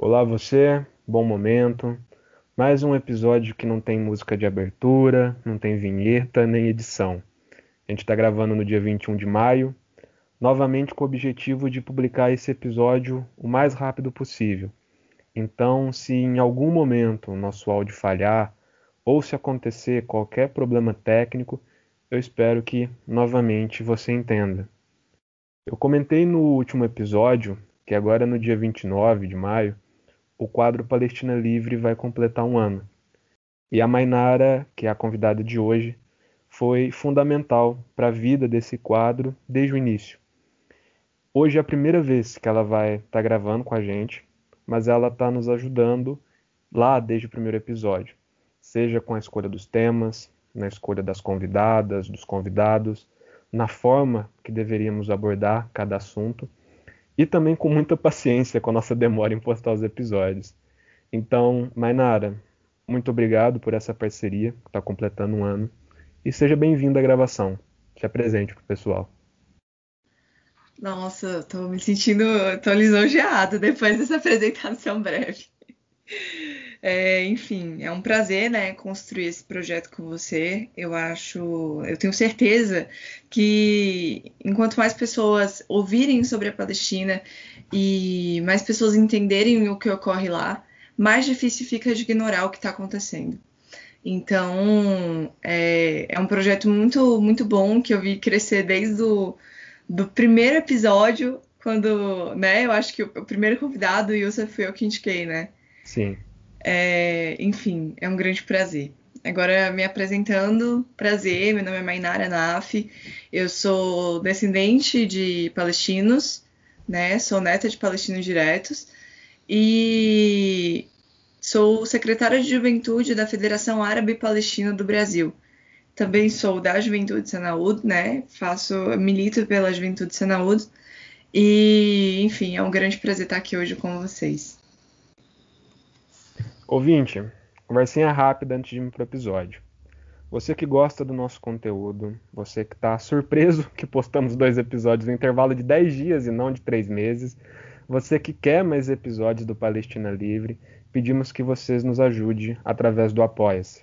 Olá você, bom momento. Mais um episódio que não tem música de abertura, não tem vinheta nem edição. A gente está gravando no dia 21 de maio, novamente com o objetivo de publicar esse episódio o mais rápido possível. Então, se em algum momento o nosso áudio falhar ou se acontecer qualquer problema técnico, eu espero que novamente você entenda. Eu comentei no último episódio que agora no dia 29 de maio o quadro Palestina Livre vai completar um ano. E a Mainara, que é a convidada de hoje, foi fundamental para a vida desse quadro desde o início. Hoje é a primeira vez que ela vai estar tá gravando com a gente, mas ela está nos ajudando lá desde o primeiro episódio, seja com a escolha dos temas, na escolha das convidadas, dos convidados, na forma que deveríamos abordar cada assunto e também com muita paciência com a nossa demora em postar os episódios. Então, Mainara, muito obrigado por essa parceria, que está completando um ano, e seja bem-vindo à gravação. Se apresente para o pessoal. Nossa, estou me sentindo, tô lisonjeada depois dessa apresentação breve. É, enfim, é um prazer, né, construir esse projeto com você. Eu acho, eu tenho certeza que enquanto mais pessoas ouvirem sobre a Palestina e mais pessoas entenderem o que ocorre lá, mais difícil fica de ignorar o que está acontecendo. Então, é, é, um projeto muito, muito bom que eu vi crescer desde o do primeiro episódio, quando, né, eu acho que o, o primeiro convidado, Yusuf, foi eu que indiquei, né? Sim. É, enfim, é um grande prazer. Agora, me apresentando, prazer, meu nome é Mainara Naf, eu sou descendente de palestinos, né? Sou neta de palestinos diretos e sou secretária de juventude da Federação Árabe Palestina do Brasil. Também sou da Juventude Sanaúd, né? Faço, milito pela Juventude Sanaúd e, enfim, é um grande prazer estar aqui hoje com vocês. Ouvinte, conversinha rápida antes de ir para o episódio. Você que gosta do nosso conteúdo, você que está surpreso que postamos dois episódios no intervalo de 10 dias e não de 3 meses, você que quer mais episódios do Palestina Livre, pedimos que vocês nos ajudem através do Apoia-se.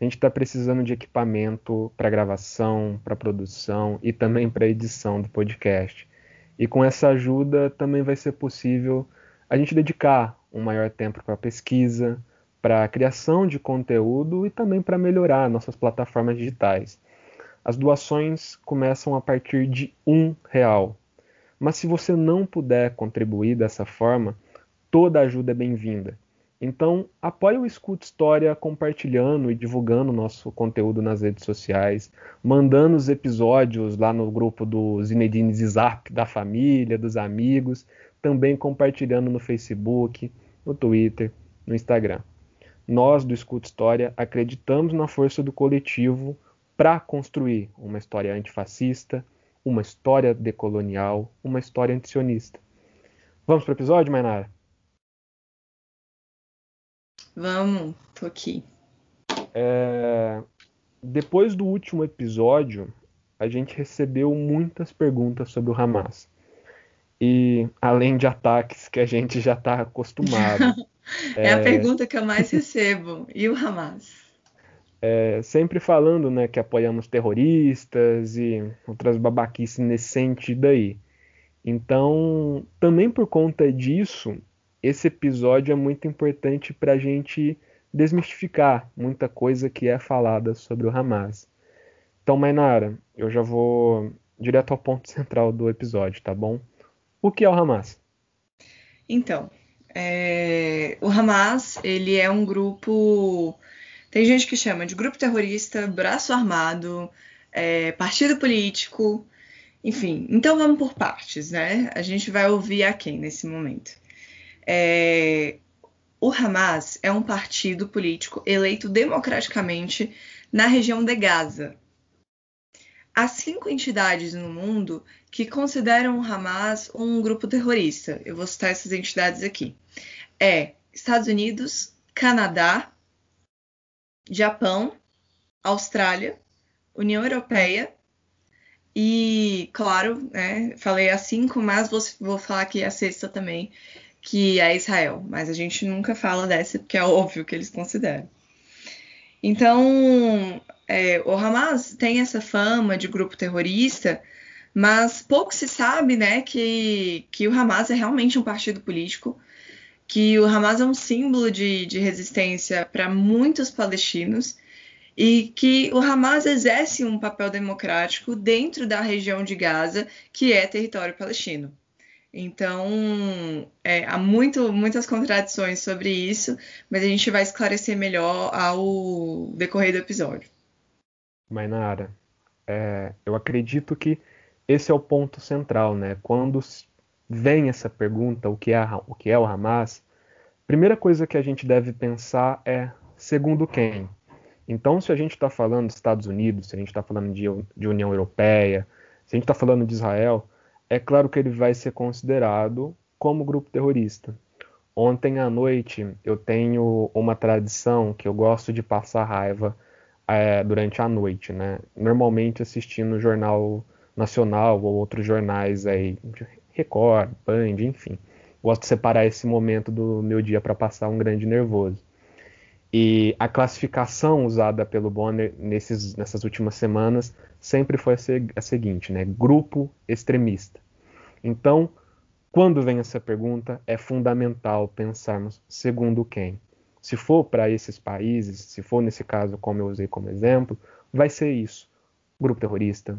A gente está precisando de equipamento para gravação, para produção e também para edição do podcast. E com essa ajuda também vai ser possível a gente dedicar um maior tempo para pesquisa, para criação de conteúdo e também para melhorar nossas plataformas digitais. As doações começam a partir de um real. Mas se você não puder contribuir dessa forma, toda ajuda é bem-vinda. Então, apoie o Escuta História compartilhando e divulgando nosso conteúdo nas redes sociais, mandando os episódios lá no grupo do Zinedine Zap da família, dos amigos, também compartilhando no Facebook, no Twitter, no Instagram. Nós do Escuta História acreditamos na força do coletivo para construir uma história antifascista, uma história decolonial, uma história antisionista. Vamos para o episódio, Mainara? Vamos, tô aqui. É... Depois do último episódio, a gente recebeu muitas perguntas sobre o Hamas e além de ataques que a gente já está acostumado. é, é, a pergunta que eu mais recebo. E o Hamas? É, sempre falando né, que apoiamos terroristas e outras babaquices nesse sentido aí. Então, também por conta disso, esse episódio é muito importante para a gente desmistificar muita coisa que é falada sobre o Hamas. Então, Mainara, eu já vou direto ao ponto central do episódio, tá bom? O que é o Hamas? Então, é, o Hamas ele é um grupo. Tem gente que chama de grupo terrorista, braço armado, é, partido político, enfim. Então vamos por partes, né? A gente vai ouvir a quem nesse momento. É, o Hamas é um partido político eleito democraticamente na região de Gaza, Há cinco entidades no mundo que consideram o Hamas um grupo terrorista. Eu vou citar essas entidades aqui. É Estados Unidos, Canadá, Japão, Austrália, União Europeia e, claro, né, falei a cinco, mas vou, vou falar aqui a sexta também, que é Israel, mas a gente nunca fala dessa porque é óbvio que eles consideram. Então, é, o Hamas tem essa fama de grupo terrorista, mas pouco se sabe né, que, que o Hamas é realmente um partido político, que o Hamas é um símbolo de, de resistência para muitos palestinos e que o Hamas exerce um papel democrático dentro da região de Gaza, que é território palestino. Então, é, há muito, muitas contradições sobre isso, mas a gente vai esclarecer melhor ao decorrer do episódio. Mainara, é, eu acredito que esse é o ponto central, né? Quando vem essa pergunta, o que é, o, que é o Hamas, primeira coisa que a gente deve pensar é segundo quem? Então, se a gente está falando dos Estados Unidos, se a gente está falando de, de União Europeia, se a gente está falando de Israel, é claro que ele vai ser considerado como grupo terrorista. Ontem à noite eu tenho uma tradição que eu gosto de passar raiva é, durante a noite, né? Normalmente assistindo o Jornal Nacional ou outros jornais aí, Record, Band, enfim. Gosto de separar esse momento do meu dia para passar um grande nervoso. E a classificação usada pelo Bonner nesses, nessas últimas semanas sempre foi a, seguinte, né? Grupo extremista. Então, quando vem essa pergunta, é fundamental pensarmos segundo quem. Se for para esses países, se for nesse caso como eu usei como exemplo, vai ser isso: grupo terrorista,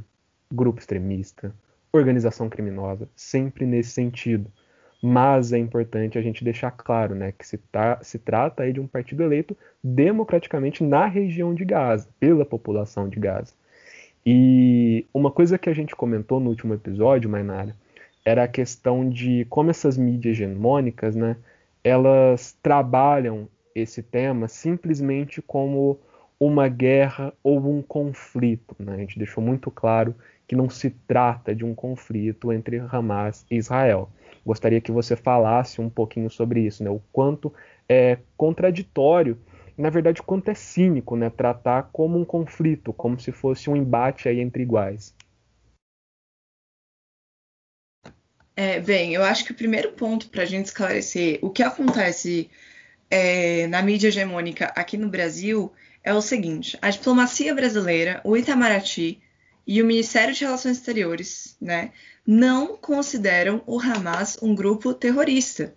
grupo extremista, organização criminosa, sempre nesse sentido. Mas é importante a gente deixar claro né, que se, tá, se trata aí de um partido eleito democraticamente na região de Gaza, pela população de Gaza. E uma coisa que a gente comentou no último episódio, Mainara, era a questão de como essas mídias hegemônicas, né, elas trabalham esse tema simplesmente como uma guerra ou um conflito. Né? A gente deixou muito claro que não se trata de um conflito entre Hamas e Israel. Gostaria que você falasse um pouquinho sobre isso, né? o quanto é contraditório, na verdade, o quanto é cínico né? tratar como um conflito, como se fosse um embate aí entre iguais. É, bem, eu acho que o primeiro ponto para a gente esclarecer o que acontece é, na mídia hegemônica aqui no Brasil é o seguinte: a diplomacia brasileira, o Itamaraty, e o Ministério de Relações Exteriores, né, não consideram o Hamas um grupo terrorista.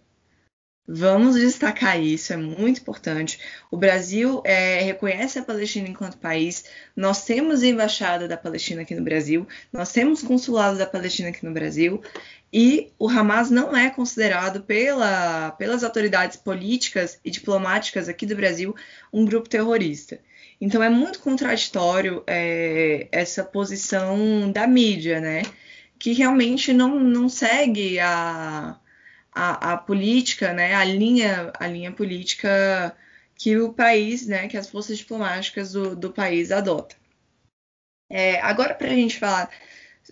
Vamos destacar isso, é muito importante. O Brasil é, reconhece a Palestina enquanto país, nós temos embaixada da Palestina aqui no Brasil, nós temos consulado da Palestina aqui no Brasil, e o Hamas não é considerado pela, pelas autoridades políticas e diplomáticas aqui do Brasil um grupo terrorista. Então é muito contraditório é, essa posição da mídia, né? Que realmente não, não segue a, a, a, política, né? A linha, a linha política que o país, né? Que as forças diplomáticas do, do país adotam. É, agora, para a gente falar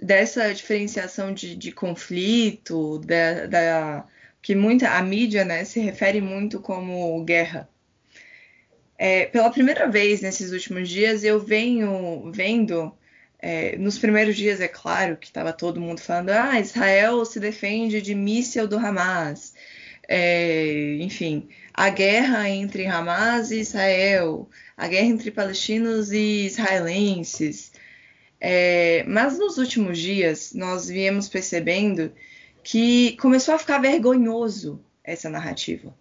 dessa diferenciação de, de conflito, da, da, que muita a mídia né, se refere muito como guerra. É, pela primeira vez nesses últimos dias, eu venho vendo, é, nos primeiros dias, é claro, que estava todo mundo falando: ah, Israel se defende de míssil do Hamas. É, enfim, a guerra entre Hamas e Israel, a guerra entre palestinos e israelenses. É, mas nos últimos dias, nós viemos percebendo que começou a ficar vergonhoso essa narrativa.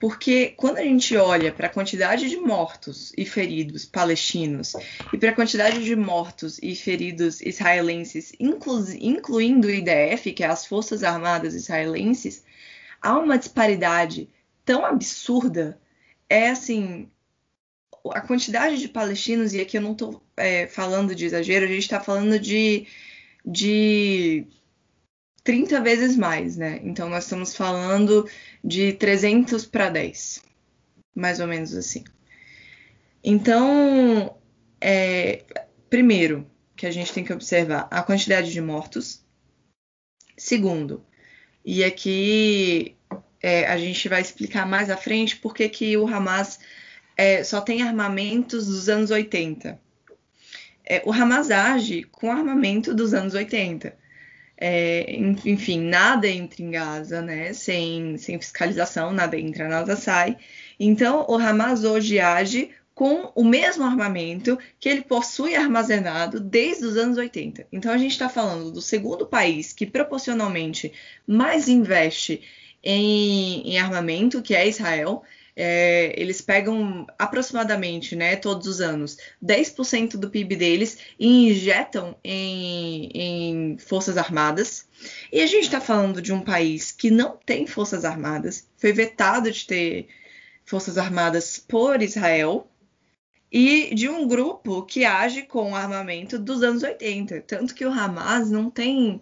Porque quando a gente olha para a quantidade de mortos e feridos palestinos e para a quantidade de mortos e feridos israelenses, inclu incluindo o IDF, que é as Forças Armadas Israelenses, há uma disparidade tão absurda. É assim, a quantidade de palestinos, e aqui eu não estou é, falando de exagero, a gente está falando de, de 30 vezes mais, né? Então nós estamos falando de 300 para 10, mais ou menos assim. Então, é, primeiro que a gente tem que observar a quantidade de mortos. Segundo, e aqui é, a gente vai explicar mais à frente por que o Hamas é, só tem armamentos dos anos 80. É, o Hamas age com armamento dos anos 80. É, enfim, nada entra em Gaza, né? Sem, sem fiscalização, nada entra, nada sai. Então, o Hamas hoje age com o mesmo armamento que ele possui armazenado desde os anos 80. Então, a gente está falando do segundo país que proporcionalmente mais investe em, em armamento, que é Israel. É, eles pegam aproximadamente, né, todos os anos, 10% do PIB deles e injetam em, em forças armadas. E a gente está falando de um país que não tem forças armadas, foi vetado de ter forças armadas por Israel, e de um grupo que age com armamento dos anos 80. Tanto que o Hamas não tem.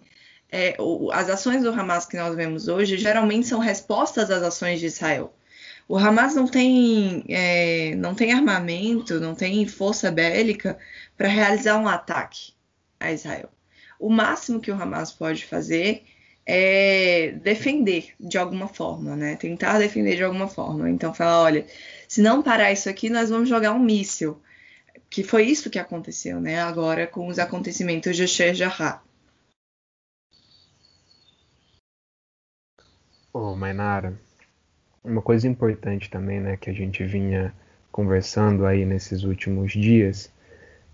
É, as ações do Hamas que nós vemos hoje geralmente são respostas às ações de Israel. O Hamas não tem, é, não tem armamento, não tem força bélica para realizar um ataque a Israel. O máximo que o Hamas pode fazer é defender de alguma forma, né? Tentar defender de alguma forma. Então, falar, olha, se não parar isso aqui, nós vamos jogar um míssil. Que foi isso que aconteceu, né? Agora com os acontecimentos de Sheikh Jarrah. Ô, oh, Mainara, uma coisa importante também, né, que a gente vinha conversando aí nesses últimos dias,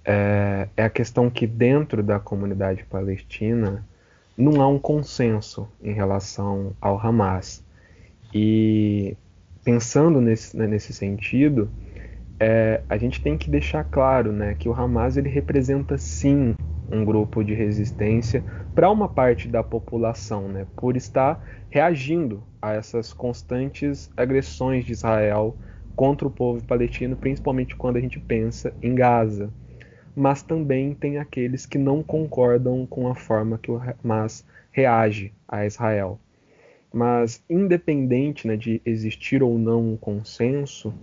é, é a questão que dentro da comunidade palestina não há um consenso em relação ao Hamas. E pensando nesse, né, nesse sentido, é, a gente tem que deixar claro né, que o Hamas ele representa sim um grupo de resistência para uma parte da população, né, por estar reagindo a essas constantes agressões de Israel contra o povo palestino, principalmente quando a gente pensa em Gaza. Mas também tem aqueles que não concordam com a forma que o Hamas reage a Israel. Mas, independente né, de existir ou não um consenso,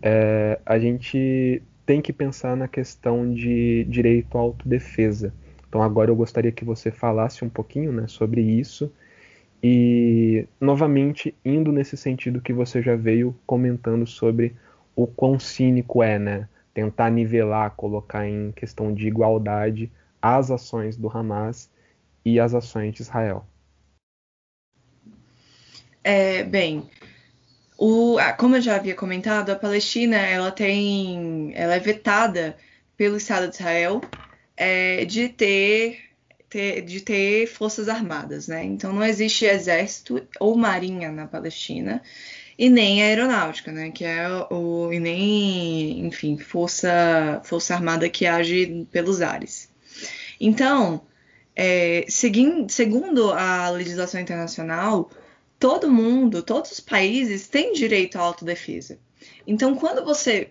é, a gente tem que pensar na questão de direito à autodefesa. Então, agora eu gostaria que você falasse um pouquinho né, sobre isso e, novamente, indo nesse sentido que você já veio comentando sobre o quão cínico é, né? Tentar nivelar, colocar em questão de igualdade as ações do Hamas e as ações de Israel. É, bem, o, como eu já havia comentado, a Palestina ela tem, ela é vetada pelo Estado de Israel é, de ter, ter, de ter forças armadas, né? Então não existe exército ou marinha na Palestina e nem aeronáutica, né? Que é o e nem, enfim, força força armada que age pelos ares. Então, é, seguindo, segundo a legislação internacional, todo mundo, todos os países têm direito à autodefesa. Então, quando você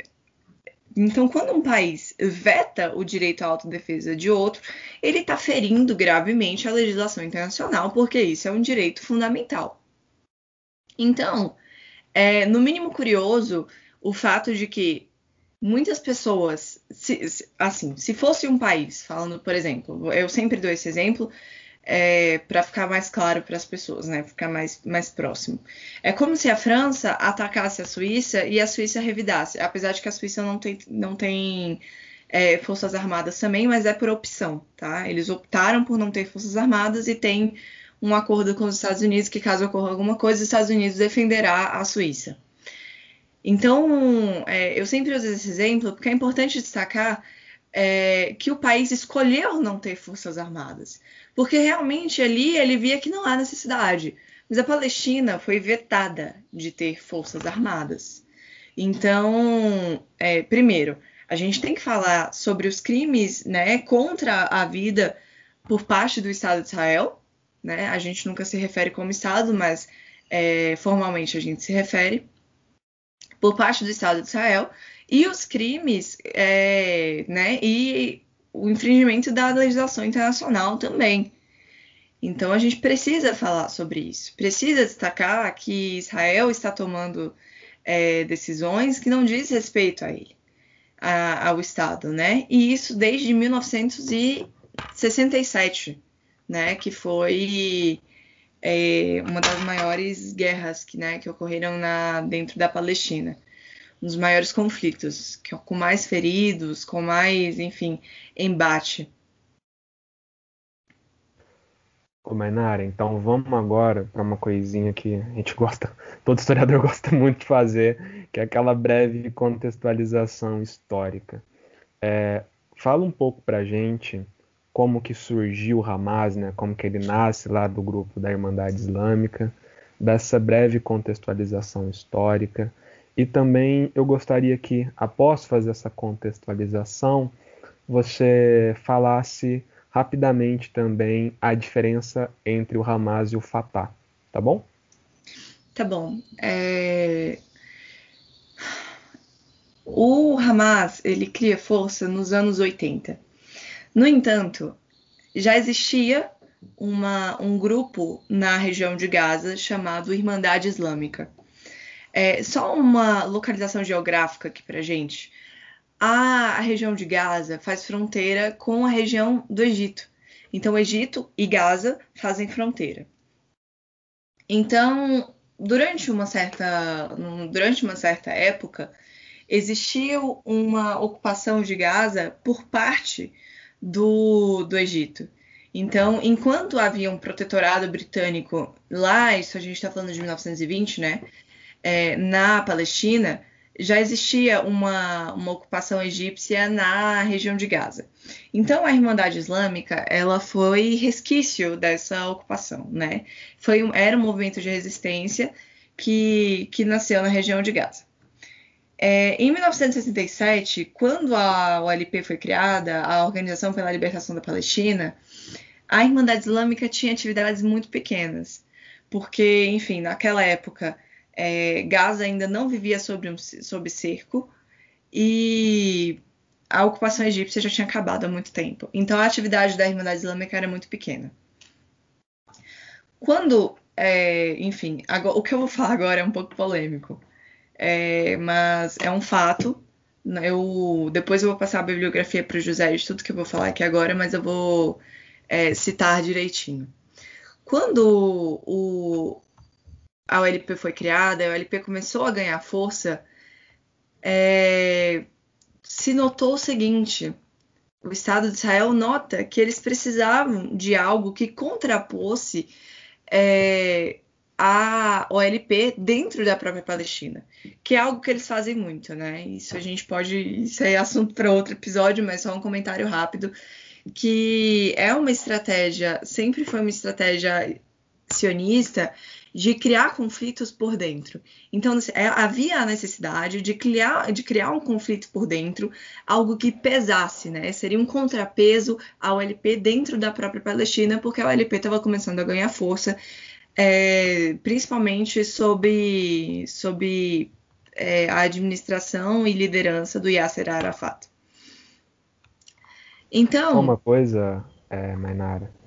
então, quando um país veta o direito à autodefesa de outro, ele está ferindo gravemente a legislação internacional, porque isso é um direito fundamental. Então, é no mínimo curioso o fato de que muitas pessoas, se, assim, se fosse um país, falando, por exemplo, eu sempre dou esse exemplo, é, para ficar mais claro para as pessoas, né? Ficar mais, mais próximo. É como se a França atacasse a Suíça e a Suíça revidasse, apesar de que a Suíça não tem, não tem é, forças armadas também, mas é por opção, tá? Eles optaram por não ter forças armadas e tem um acordo com os Estados Unidos que caso ocorra alguma coisa, os Estados Unidos defenderá a Suíça. Então, é, eu sempre uso esse exemplo porque é importante destacar é, que o país escolheu não ter forças armadas porque realmente ali ele via que não há necessidade. Mas a Palestina foi vetada de ter forças armadas. Então, é, primeiro, a gente tem que falar sobre os crimes né, contra a vida por parte do Estado de Israel. Né? A gente nunca se refere como Estado, mas é, formalmente a gente se refere por parte do Estado de Israel e os crimes é, né, e o infringimento da legislação internacional também. Então a gente precisa falar sobre isso, precisa destacar que Israel está tomando é, decisões que não diz respeito a ele, a, ao Estado, né? E isso desde 1967, né? Que foi é, uma das maiores guerras que, né, que ocorreram na, dentro da Palestina um dos maiores conflitos, com mais feridos, com mais, enfim, embate. Ô, então vamos agora para uma coisinha que a gente gosta, todo historiador gosta muito de fazer, que é aquela breve contextualização histórica. É, fala um pouco para gente como que surgiu o Hamas, né? Como que ele nasce lá do grupo da Irmandade Islâmica, dessa breve contextualização histórica. E também eu gostaria que, após fazer essa contextualização, você falasse rapidamente também a diferença entre o Hamas e o Fatah, tá bom? Tá bom. É... O Hamas ele cria força nos anos 80. No entanto, já existia uma, um grupo na região de Gaza chamado Irmandade Islâmica. É, só uma localização geográfica aqui para gente a, a região de Gaza faz fronteira com a região do Egito. Então, Egito e Gaza fazem fronteira. Então, durante uma certa, durante uma certa época, existia uma ocupação de Gaza por parte do, do Egito. Então, enquanto havia um protetorado britânico lá, isso a gente está falando de 1920, né, é, na Palestina, já existia uma, uma ocupação egípcia na região de Gaza. Então a Irmandade Islâmica ela foi resquício dessa ocupação, né? Foi um, era um movimento de resistência que, que nasceu na região de Gaza. É, em 1967, quando a OLP foi criada, a Organização pela Libertação da Palestina, a Irmandade Islâmica tinha atividades muito pequenas, porque, enfim, naquela época é, Gaza ainda não vivia sob, um, sob cerco e a ocupação egípcia já tinha acabado há muito tempo. Então a atividade da Irmandade Islâmica era muito pequena. Quando, é, enfim, agora, o que eu vou falar agora é um pouco polêmico, é, mas é um fato. Eu, depois eu vou passar a bibliografia para o José de tudo que eu vou falar aqui agora, mas eu vou é, citar direitinho. Quando o, a OLP foi criada, a OLP começou a ganhar força, é, se notou o seguinte: o Estado de Israel nota que eles precisavam de algo que contrapôsse é, a OLP dentro da própria Palestina, que é algo que eles fazem muito, né? Isso a gente pode, isso é assunto para outro episódio, mas só um comentário rápido que é uma estratégia, sempre foi uma estratégia sionista de criar conflitos por dentro. Então, é, havia a necessidade de criar, de criar um conflito por dentro, algo que pesasse, né? Seria um contrapeso ao LP dentro da própria Palestina, porque a OLP estava começando a ganhar força, é, principalmente sob, sob é, a administração e liderança do Yasser Arafat. Então. Uma coisa, é, Mainara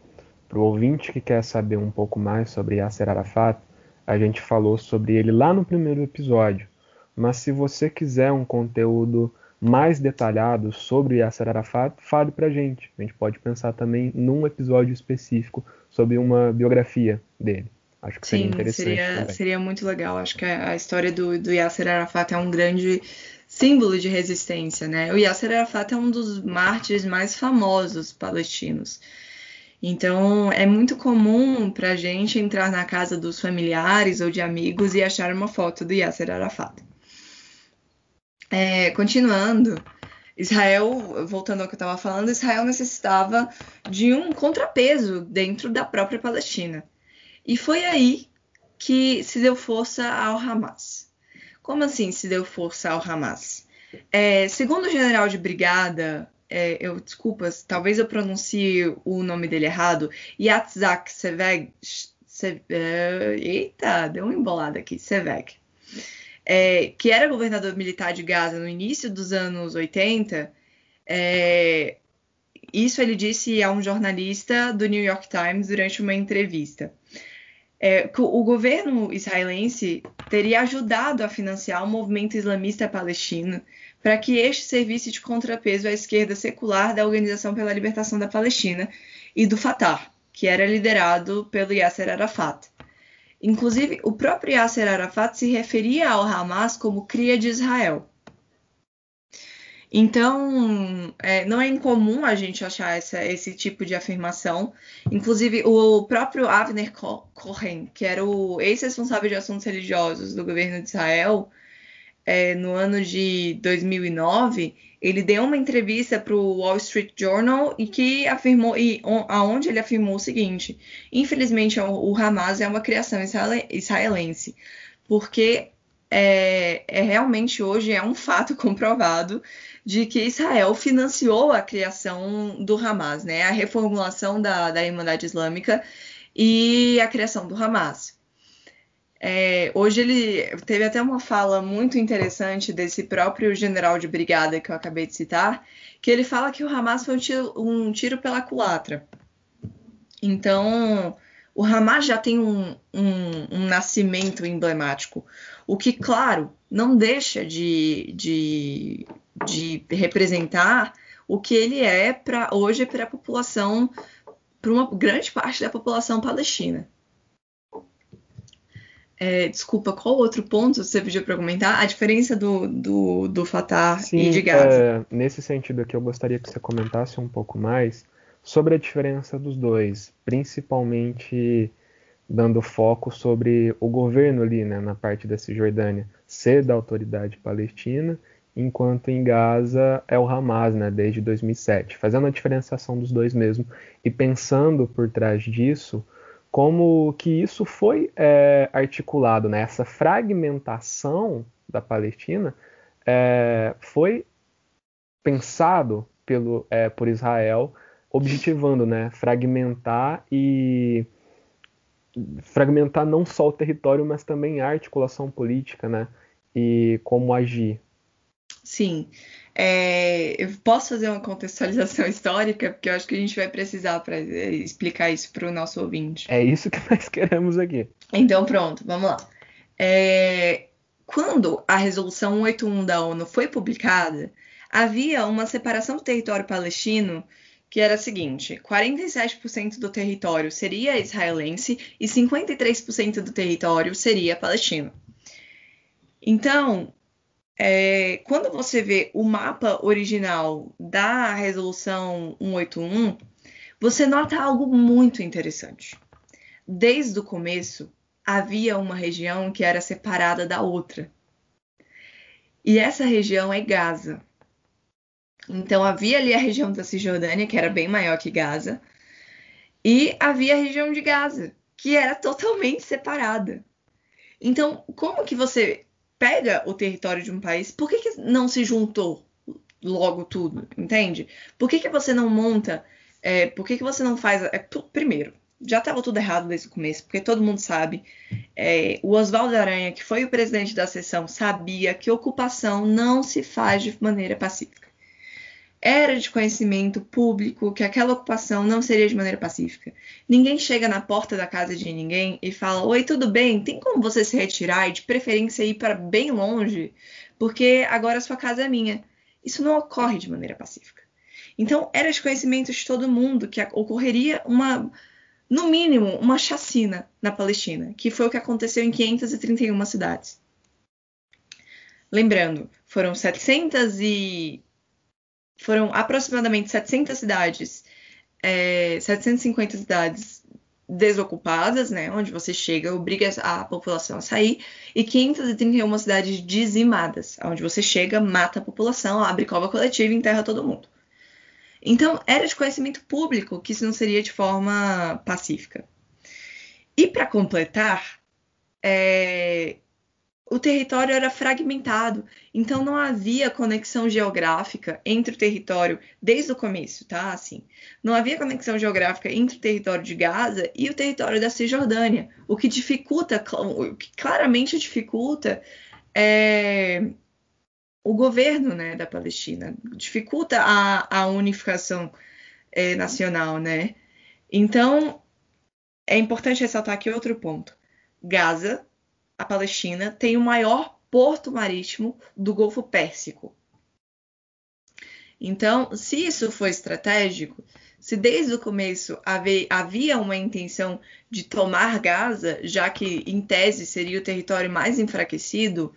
para o ouvinte que quer saber um pouco mais sobre Yasser Arafat, a gente falou sobre ele lá no primeiro episódio. Mas se você quiser um conteúdo mais detalhado sobre Yasser Arafat, fale para a gente. A gente pode pensar também num episódio específico sobre uma biografia dele. Acho que Sim, seria interessante. Seria, seria muito legal. Acho que a, história do, do Yasser Arafat é um grande símbolo de resistência, né? O Yasser Arafat é um dos mártires mais famosos palestinos. Então, é muito comum para a gente entrar na casa dos familiares ou de amigos e achar uma foto do Yasser Arafat. É, continuando, Israel, voltando ao que eu estava falando, Israel necessitava de um contrapeso dentro da própria Palestina. E foi aí que se deu força ao Hamas. Como assim se deu força ao Hamas? É, segundo o general de brigada é, eu desculpas, talvez eu pronuncie o nome dele errado, Yatzak Seveg, Se, uh, eita, deu uma embolada aqui, Seveg, é, que era governador militar de Gaza no início dos anos 80, é, isso ele disse a um jornalista do New York Times durante uma entrevista. É, o governo israelense teria ajudado a financiar o movimento islamista palestino para que este servisse de contrapeso à esquerda secular da Organização pela Libertação da Palestina e do Fatah, que era liderado pelo Yasser Arafat. Inclusive, o próprio Yasser Arafat se referia ao Hamas como cria de Israel. Então, é, não é incomum a gente achar essa, esse tipo de afirmação. Inclusive, o próprio Avner Cohen, que era o ex-responsável de assuntos religiosos do governo de Israel, é, no ano de 2009, ele deu uma entrevista para o Wall Street Journal e que afirmou, e aonde ele afirmou o seguinte: infelizmente o Hamas é uma criação israelense, porque é, é, realmente hoje é um fato comprovado de que Israel financiou a criação do Hamas, né? A reformulação da, da Irmandade Islâmica e a criação do Hamas. É, hoje ele teve até uma fala muito interessante desse próprio general de brigada que eu acabei de citar, que ele fala que o Hamas foi um tiro, um tiro pela culatra. Então, o Hamas já tem um, um, um nascimento emblemático, o que, claro, não deixa de, de de representar o que ele é para hoje para a população, para uma grande parte da população palestina. É, desculpa, qual outro ponto você pediu para comentar? A diferença do, do, do Fatah Sim, e de Gaza. É, nesse sentido aqui, eu gostaria que você comentasse um pouco mais sobre a diferença dos dois, principalmente dando foco sobre o governo ali, né, na parte da Cisjordânia, ser da autoridade palestina enquanto em Gaza é o Hamas, né, desde 2007, fazendo a diferenciação dos dois mesmo e pensando por trás disso como que isso foi é, articulado, né, essa fragmentação da Palestina é, foi pensado pelo, é, por Israel, objetivando, né, fragmentar e fragmentar não só o território, mas também a articulação política, né, e como agir. Sim. É, eu posso fazer uma contextualização histórica, porque eu acho que a gente vai precisar para é, explicar isso para o nosso ouvinte. É isso que nós queremos aqui. Então, pronto, vamos lá. É, quando a Resolução 181 da ONU foi publicada, havia uma separação do território palestino que era a seguinte: 47% do território seria israelense e 53% do território seria palestino. Então, é, quando você vê o mapa original da resolução 181, você nota algo muito interessante. Desde o começo, havia uma região que era separada da outra. E essa região é Gaza. Então havia ali a região da Cisjordânia, que era bem maior que Gaza, e havia a região de Gaza, que era totalmente separada. Então, como que você pega o território de um país, por que, que não se juntou logo tudo, entende? Por que, que você não monta, é, por que, que você não faz... É, primeiro, já estava tudo errado desde o começo, porque todo mundo sabe. É, o Oswaldo Aranha, que foi o presidente da sessão, sabia que ocupação não se faz de maneira pacífica era de conhecimento público que aquela ocupação não seria de maneira pacífica. Ninguém chega na porta da casa de ninguém e fala: Oi, tudo bem? Tem como você se retirar e de preferência ir para bem longe, porque agora sua casa é minha. Isso não ocorre de maneira pacífica. Então, era de conhecimento de todo mundo que ocorreria uma, no mínimo, uma chacina na Palestina, que foi o que aconteceu em 531 cidades. Lembrando, foram 700 e foram aproximadamente 700 cidades, é, 750 cidades desocupadas, né, onde você chega, obriga a população a sair, e 531 cidades dizimadas, onde você chega, mata a população, abre cova coletiva e enterra todo mundo. Então, era de conhecimento público que isso não seria de forma pacífica. E para completar, é, o território era fragmentado, então não havia conexão geográfica entre o território desde o começo, tá? Assim, não havia conexão geográfica entre o território de Gaza e o território da Cisjordânia, o que dificulta, o que claramente dificulta é, o governo, né, da Palestina, dificulta a, a unificação é, nacional, né? Então é importante ressaltar aqui outro ponto. Gaza a Palestina tem o maior porto marítimo do Golfo Pérsico. Então, se isso foi estratégico, se desde o começo havia uma intenção de tomar Gaza, já que em tese seria o território mais enfraquecido,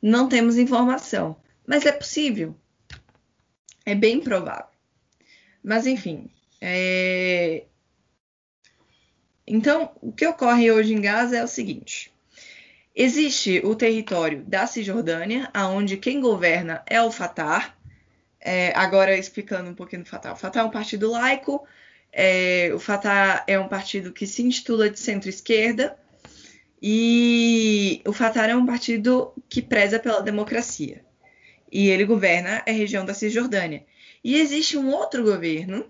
não temos informação. Mas é possível. É bem provável. Mas enfim. É... Então, o que ocorre hoje em Gaza é o seguinte: existe o território da Cisjordânia, aonde quem governa é o Fatah. É, agora explicando um pouquinho do Fatah. O Fatah é um partido laico. É, o Fatah é um partido que se intitula de centro-esquerda e o Fatah é um partido que preza pela democracia. E ele governa a região da Cisjordânia. E existe um outro governo,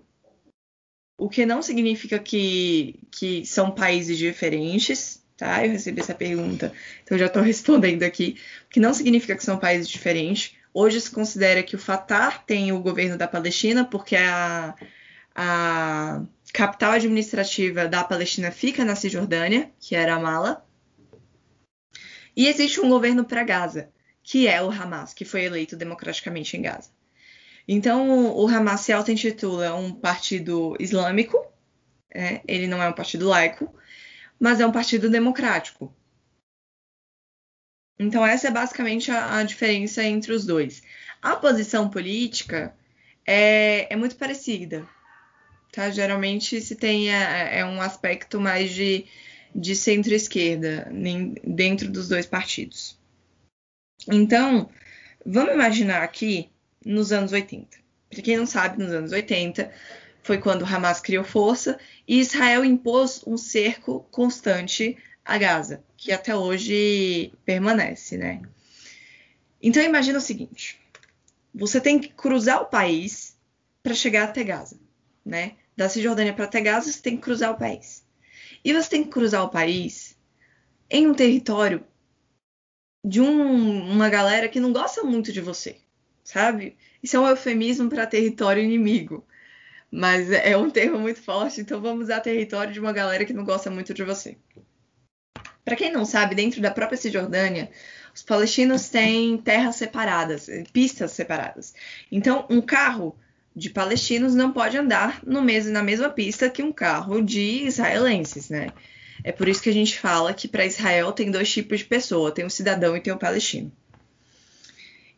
o que não significa que, que são países diferentes, tá? Eu recebi essa pergunta, então já estou respondendo aqui. Que não significa que são países diferentes. Hoje se considera que o Fatah tem o governo da Palestina, porque a, a capital administrativa da Palestina fica na Cisjordânia, que era Mala. E existe um governo para Gaza, que é o Hamas, que foi eleito democraticamente em Gaza. Então, o Hamas se auto-intitula um partido islâmico, é, ele não é um partido laico, mas é um partido democrático. Então, essa é basicamente a, a diferença entre os dois. A posição política é, é muito parecida. Tá? Geralmente se tem é, é um aspecto mais de, de centro-esquerda dentro dos dois partidos. Então, vamos imaginar aqui nos anos 80. Para quem não sabe, nos anos 80 foi quando Hamas criou força e Israel impôs um cerco constante a Gaza, que até hoje permanece, né? Então imagina o seguinte: você tem que cruzar o país para chegar até Gaza, né? Da Cisjordânia para até Gaza, você tem que cruzar o país. E você tem que cruzar o país em um território de um, uma galera que não gosta muito de você, sabe? Isso é um eufemismo para território inimigo. Mas é um termo muito forte, então vamos usar território de uma galera que não gosta muito de você. Para quem não sabe, dentro da própria Cisjordânia, os palestinos têm terras separadas, pistas separadas. Então, um carro de palestinos não pode andar no mesmo, na mesma pista que um carro de israelenses, né? É por isso que a gente fala que para Israel tem dois tipos de pessoa, tem o cidadão e tem o palestino.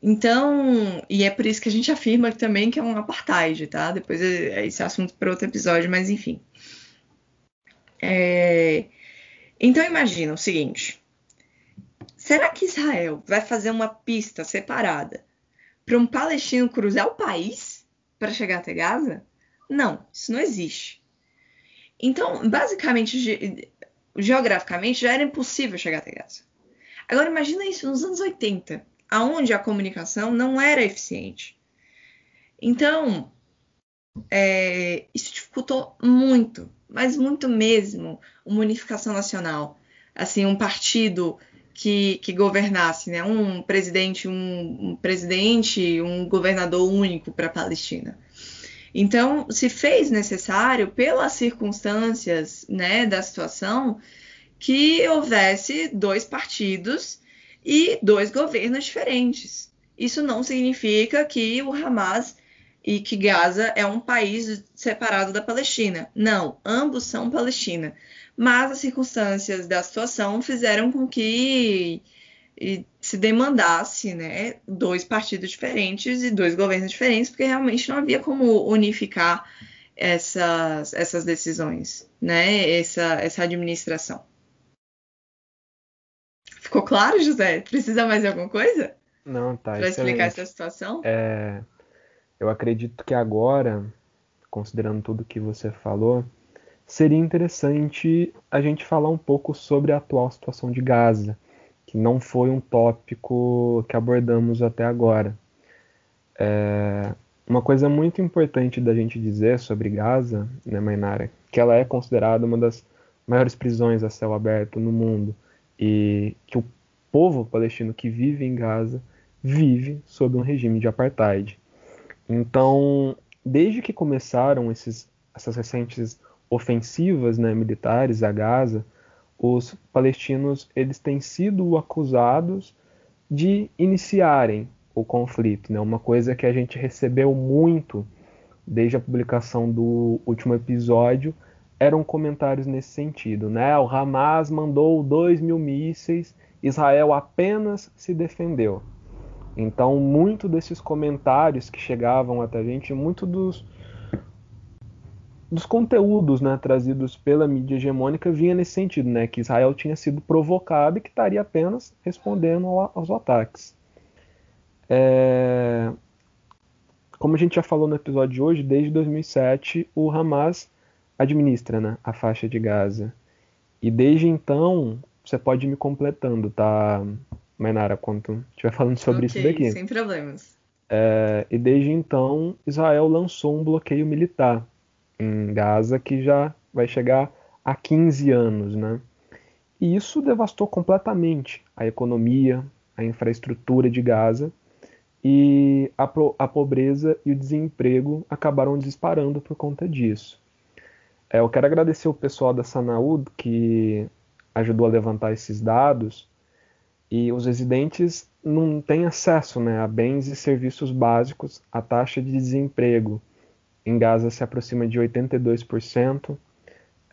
Então, e é por isso que a gente afirma também que é um apartheid, tá? Depois é, é esse assunto para outro episódio, mas enfim. É... Então imagina o seguinte: será que Israel vai fazer uma pista separada para um palestino cruzar o país para chegar até Gaza? Não, isso não existe. Então, basicamente, ge geograficamente, já era impossível chegar até Gaza. Agora imagina isso nos anos 80 aonde a comunicação não era eficiente. Então, é, isso dificultou muito, mas muito mesmo, uma unificação nacional. Assim, um partido que, que governasse, né? um presidente, um, um presidente, um governador único para a Palestina. Então, se fez necessário, pelas circunstâncias né, da situação, que houvesse dois partidos e dois governos diferentes. Isso não significa que o Hamas e que Gaza é um país separado da Palestina. Não, ambos são Palestina. Mas as circunstâncias da situação fizeram com que se demandasse né, dois partidos diferentes e dois governos diferentes, porque realmente não havia como unificar essas, essas decisões, né, essa, essa administração. Ficou claro, José? Precisa mais de alguma coisa? Não, tá. Para explicar essa situação? É, eu acredito que agora, considerando tudo que você falou, seria interessante a gente falar um pouco sobre a atual situação de Gaza, que não foi um tópico que abordamos até agora. É, uma coisa muito importante da gente dizer sobre Gaza, né, Mainara, que ela é considerada uma das maiores prisões a céu aberto no mundo e que o povo palestino que vive em Gaza vive sob um regime de apartheid. Então, desde que começaram esses, essas recentes ofensivas né, militares a Gaza, os palestinos eles têm sido acusados de iniciarem o conflito, né? Uma coisa que a gente recebeu muito desde a publicação do último episódio eram comentários nesse sentido. Né? O Hamas mandou 2 mil mísseis, Israel apenas se defendeu. Então, muito desses comentários que chegavam até a gente, muito dos, dos conteúdos né, trazidos pela mídia hegemônica vinha nesse sentido, né, que Israel tinha sido provocado e que estaria apenas respondendo aos ataques. É... Como a gente já falou no episódio de hoje, desde 2007 o Hamas administra né, a faixa de Gaza. E desde então, você pode ir me completando, tá, Mainara, quando estiver falando sobre okay, isso daqui. Sem problemas. É, e desde então, Israel lançou um bloqueio militar em Gaza que já vai chegar a 15 anos, né? E isso devastou completamente a economia, a infraestrutura de Gaza e a, a pobreza e o desemprego acabaram disparando por conta disso. É, eu quero agradecer o pessoal da Sanaúd que ajudou a levantar esses dados e os residentes não têm acesso né, a bens e serviços básicos. A taxa de desemprego em Gaza se aproxima de 82%.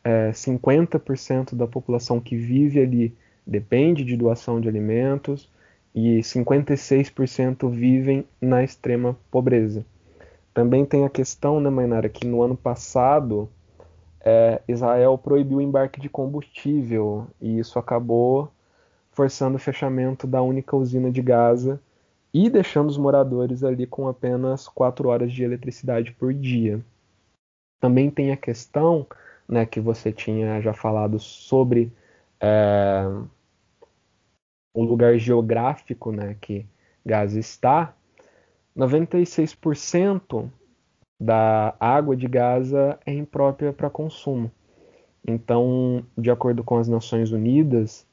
É, 50% da população que vive ali depende de doação de alimentos e 56% vivem na extrema pobreza. Também tem a questão, né, Mainara, que no ano passado é, Israel proibiu o embarque de combustível e isso acabou forçando o fechamento da única usina de Gaza e deixando os moradores ali com apenas 4 horas de eletricidade por dia. Também tem a questão né, que você tinha já falado sobre é, o lugar geográfico né, que Gaza está. 96% da água de Gaza é imprópria para consumo. Então, de acordo com as Nações Unidas,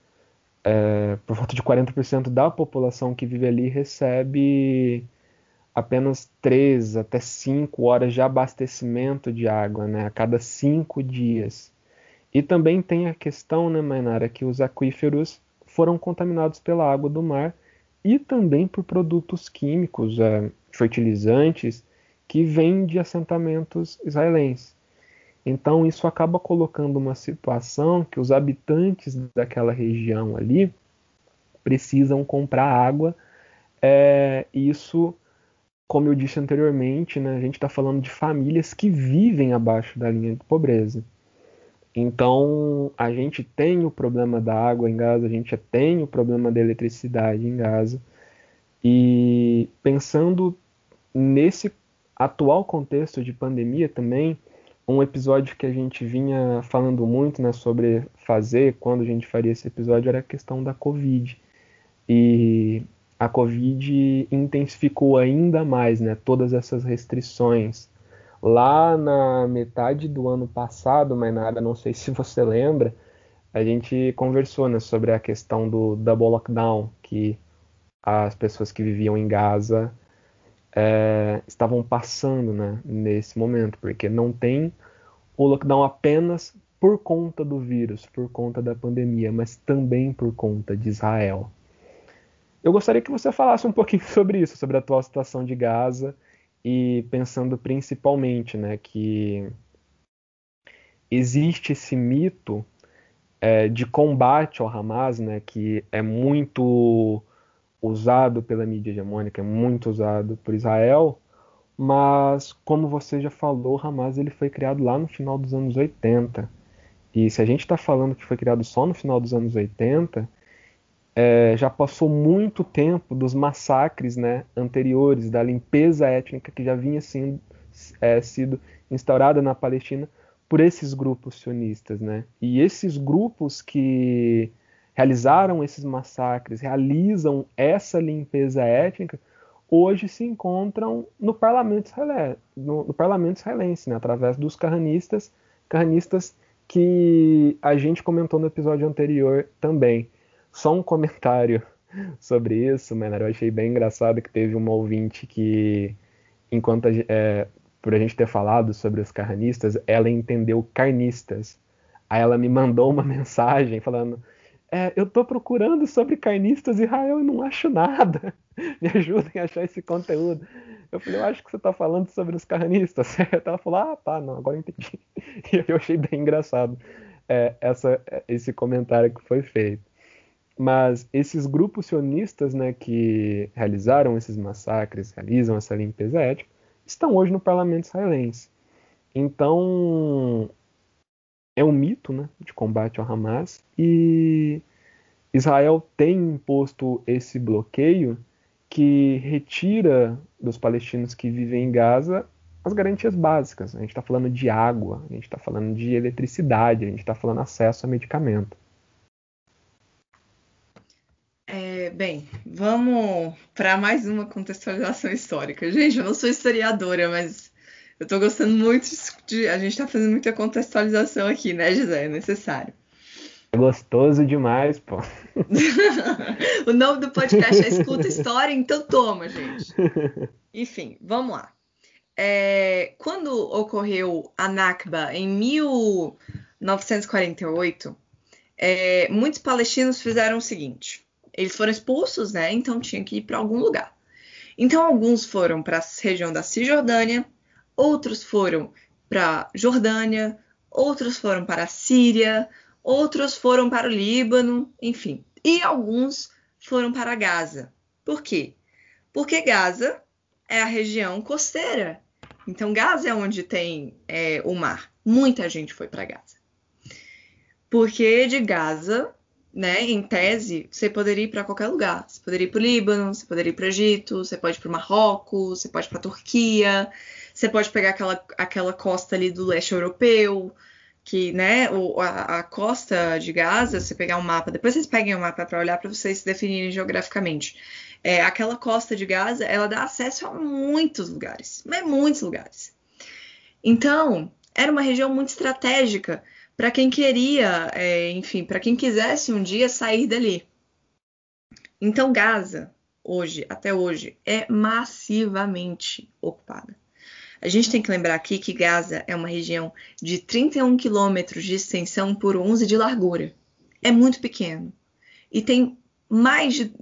é, por volta de 40% da população que vive ali recebe apenas 3 até 5 horas de abastecimento de água né, a cada 5 dias. E também tem a questão, né, Mainara, que os aquíferos foram contaminados pela água do mar e também por produtos químicos, é, fertilizantes que vêm de assentamentos israelenses. Então isso acaba colocando uma situação que os habitantes daquela região ali precisam comprar água. É, isso, como eu disse anteriormente, né, a gente está falando de famílias que vivem abaixo da linha de pobreza. Então a gente tem o problema da água em Gaza, a gente tem o problema da eletricidade em Gaza. E pensando nesse atual contexto de pandemia também, um episódio que a gente vinha falando muito né, sobre fazer quando a gente faria esse episódio era a questão da Covid. E a Covid intensificou ainda mais né, todas essas restrições. Lá na metade do ano passado, mas nada, não sei se você lembra, a gente conversou né, sobre a questão do double lockdown, que as pessoas que viviam em Gaza é, estavam passando né, nesse momento, porque não tem o lockdown apenas por conta do vírus, por conta da pandemia, mas também por conta de Israel. Eu gostaria que você falasse um pouquinho sobre isso, sobre a atual situação de Gaza e pensando principalmente, né, que existe esse mito é, de combate ao Hamas, né, que é muito usado pela mídia hegemônica, é muito usado por Israel, mas como você já falou, Hamas ele foi criado lá no final dos anos 80. E se a gente está falando que foi criado só no final dos anos 80, é, já passou muito tempo dos massacres né, anteriores, da limpeza étnica que já vinha sendo, é, sido instaurada na Palestina por esses grupos sionistas. Né? E esses grupos que realizaram esses massacres, realizam essa limpeza étnica, hoje se encontram no parlamento, israelense, no, no parlamento israelense, né, através dos carranistas, carranistas que a gente comentou no episódio anterior também. Só um comentário sobre isso, Menor, eu achei bem engraçado que teve uma ouvinte que, enquanto a, é, por a gente ter falado sobre os carranistas, ela entendeu carnistas. Aí ela me mandou uma mensagem falando é, eu tô procurando sobre carnistas Israel e não acho nada. Me ajudem a achar esse conteúdo. Eu falei, eu acho que você tá falando sobre os carnistas. Ela falou, ah, tá, não, agora entendi. E eu achei bem engraçado é, essa, esse comentário que foi feito. Mas esses grupos sionistas né, que realizaram esses massacres, realizam essa limpeza étnica, estão hoje no parlamento israelense. Então, é um mito né, de combate ao Hamas e Israel tem imposto esse bloqueio que retira dos palestinos que vivem em Gaza as garantias básicas. A gente está falando de água, a gente está falando de eletricidade, a gente está falando acesso a medicamento. É, bem, vamos para mais uma contextualização histórica. Gente, eu não sou historiadora, mas eu estou gostando muito de. A gente está fazendo muita contextualização aqui, né, José? É necessário. É gostoso demais, pô. o nome do podcast é Escuta História, então toma, gente. Enfim, vamos lá. É, quando ocorreu a Nakba em 1948, é, muitos palestinos fizeram o seguinte: eles foram expulsos, né? Então tinha que ir para algum lugar. Então alguns foram para a região da Cisjordânia, outros foram para Jordânia, outros foram para a Síria, outros foram para o Líbano, enfim. E alguns foram para Gaza. Por quê? Porque Gaza é a região costeira. Então, Gaza é onde tem é, o mar. Muita gente foi para Gaza. Porque de Gaza, né, em tese, você poderia ir para qualquer lugar. Você poderia ir para o Líbano, você poderia ir para o Egito, você pode ir para o Marrocos, você pode ir para a Turquia, você pode pegar aquela, aquela costa ali do leste europeu, que, né, o, a, a, costa de Gaza, você pegar um mapa, depois vocês peguem o um mapa para olhar para vocês se definirem geograficamente. É, aquela costa de Gaza, ela dá acesso a muitos lugares, mas muitos lugares. Então, era uma região muito estratégica para quem queria, é, enfim, para quem quisesse um dia sair dali. Então, Gaza, hoje, até hoje, é massivamente ocupada. A gente tem que lembrar aqui que Gaza é uma região de 31 quilômetros de extensão por 11 de largura. É muito pequeno. E tem mais de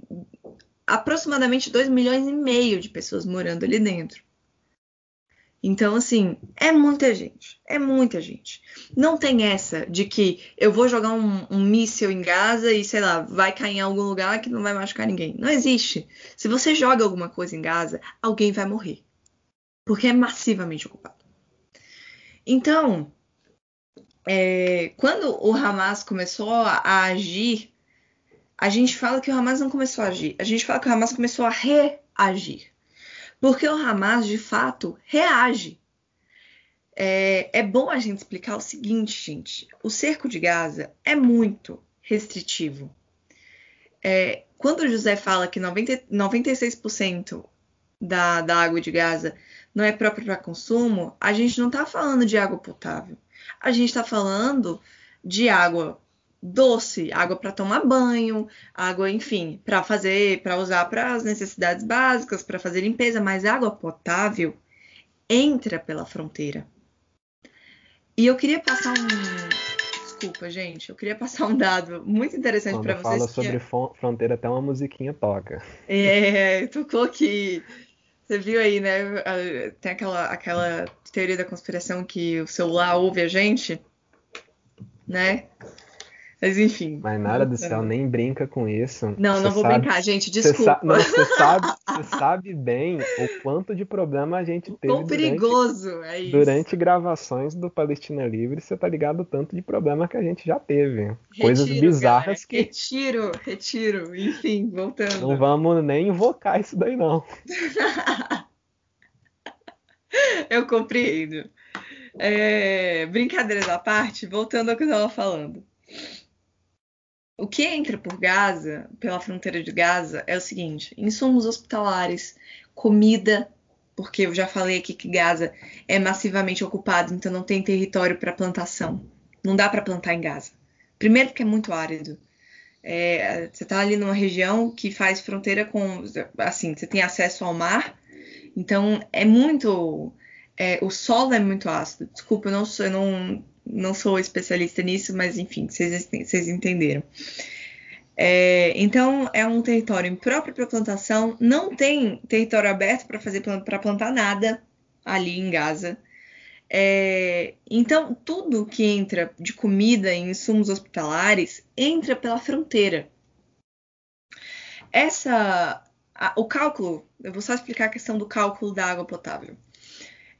aproximadamente 2 milhões e meio de pessoas morando ali dentro. Então, assim, é muita gente. É muita gente. Não tem essa de que eu vou jogar um, um míssil em Gaza e, sei lá, vai cair em algum lugar que não vai machucar ninguém. Não existe. Se você joga alguma coisa em Gaza, alguém vai morrer. Porque é massivamente ocupado. Então, é, quando o Hamas começou a agir a gente fala que o Hamas não começou a agir, a gente fala que o Hamas começou a reagir. Porque o Hamas, de fato, reage. É, é bom a gente explicar o seguinte, gente: o cerco de Gaza é muito restritivo. É, quando o José fala que 90, 96% da, da água de Gaza não é própria para consumo, a gente não está falando de água potável. A gente está falando de água doce, água para tomar banho, água, enfim, para fazer, para usar para as necessidades básicas, para fazer limpeza, mas água potável entra pela fronteira. E eu queria passar um desculpa, gente, eu queria passar um dado muito interessante para vocês. Fala sobre que... fronteira, até uma musiquinha toca. É, tocou aqui. Você viu aí, né? Tem aquela, aquela teoria da conspiração que o celular ouve a gente, né? Mas enfim. Mas nada do céu, nem brinca com isso. Não, você não vou sabe, brincar, gente, desculpa. Você, sabe, sabe bem o quanto de problema a gente teve. Quão perigoso durante, é isso. Durante gravações do Palestina Livre, você tá ligado o tanto de problema que a gente já teve. Retiro, Coisas bizarras galera. que. Retiro, retiro. Enfim, voltando. Não vamos nem invocar isso daí, não. Eu compreendo. É, brincadeiras à parte, voltando ao que eu estava falando. O que entra por Gaza, pela fronteira de Gaza, é o seguinte: insumos hospitalares, comida, porque eu já falei aqui que Gaza é massivamente ocupado, então não tem território para plantação. Não dá para plantar em Gaza. Primeiro, porque é muito árido. É, você está ali numa região que faz fronteira com. Assim, você tem acesso ao mar, então é muito. É, o solo é muito ácido. Desculpa, eu não, eu não não sou especialista nisso, mas enfim, vocês, entenderam. É, então é um território impróprio para plantação, não tem território aberto para fazer para plantar nada ali em Gaza. É, então tudo que entra de comida e insumos hospitalares entra pela fronteira. essa, a, o cálculo, eu vou só explicar a questão do cálculo da água potável.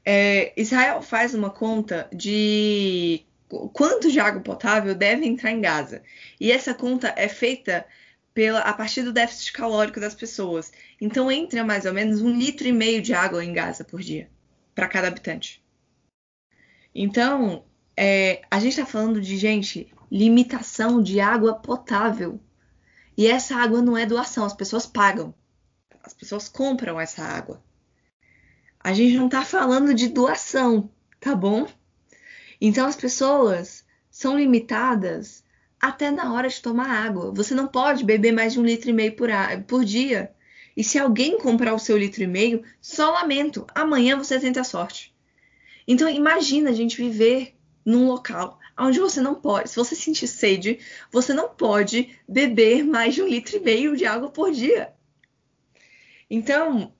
É, Israel faz uma conta de quanto de água potável deve entrar em Gaza. E essa conta é feita pela, a partir do déficit calórico das pessoas. Então entra mais ou menos um litro e meio de água em Gaza por dia, para cada habitante. Então, é, a gente está falando de, gente, limitação de água potável. E essa água não é doação, as pessoas pagam. As pessoas compram essa água. A gente não está falando de doação, tá bom? Então as pessoas são limitadas até na hora de tomar água. Você não pode beber mais de um litro e meio por, por dia. E se alguém comprar o seu litro e meio, só lamento. Amanhã você tenta a sorte. Então imagina a gente viver num local onde você não pode, se você sentir sede, você não pode beber mais de um litro e meio de água por dia. Então,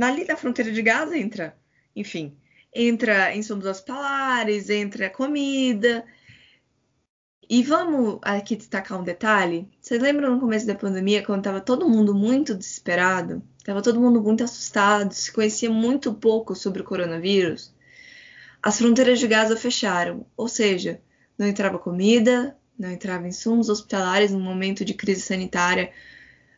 ali na fronteira de Gaza entra, enfim, entra insumos hospitalares, entra comida. E vamos aqui destacar um detalhe. Vocês lembram no começo da pandemia, quando estava todo mundo muito desesperado? Estava todo mundo muito assustado, se conhecia muito pouco sobre o coronavírus? As fronteiras de Gaza fecharam, ou seja, não entrava comida, não entrava insumos hospitalares no momento de crise sanitária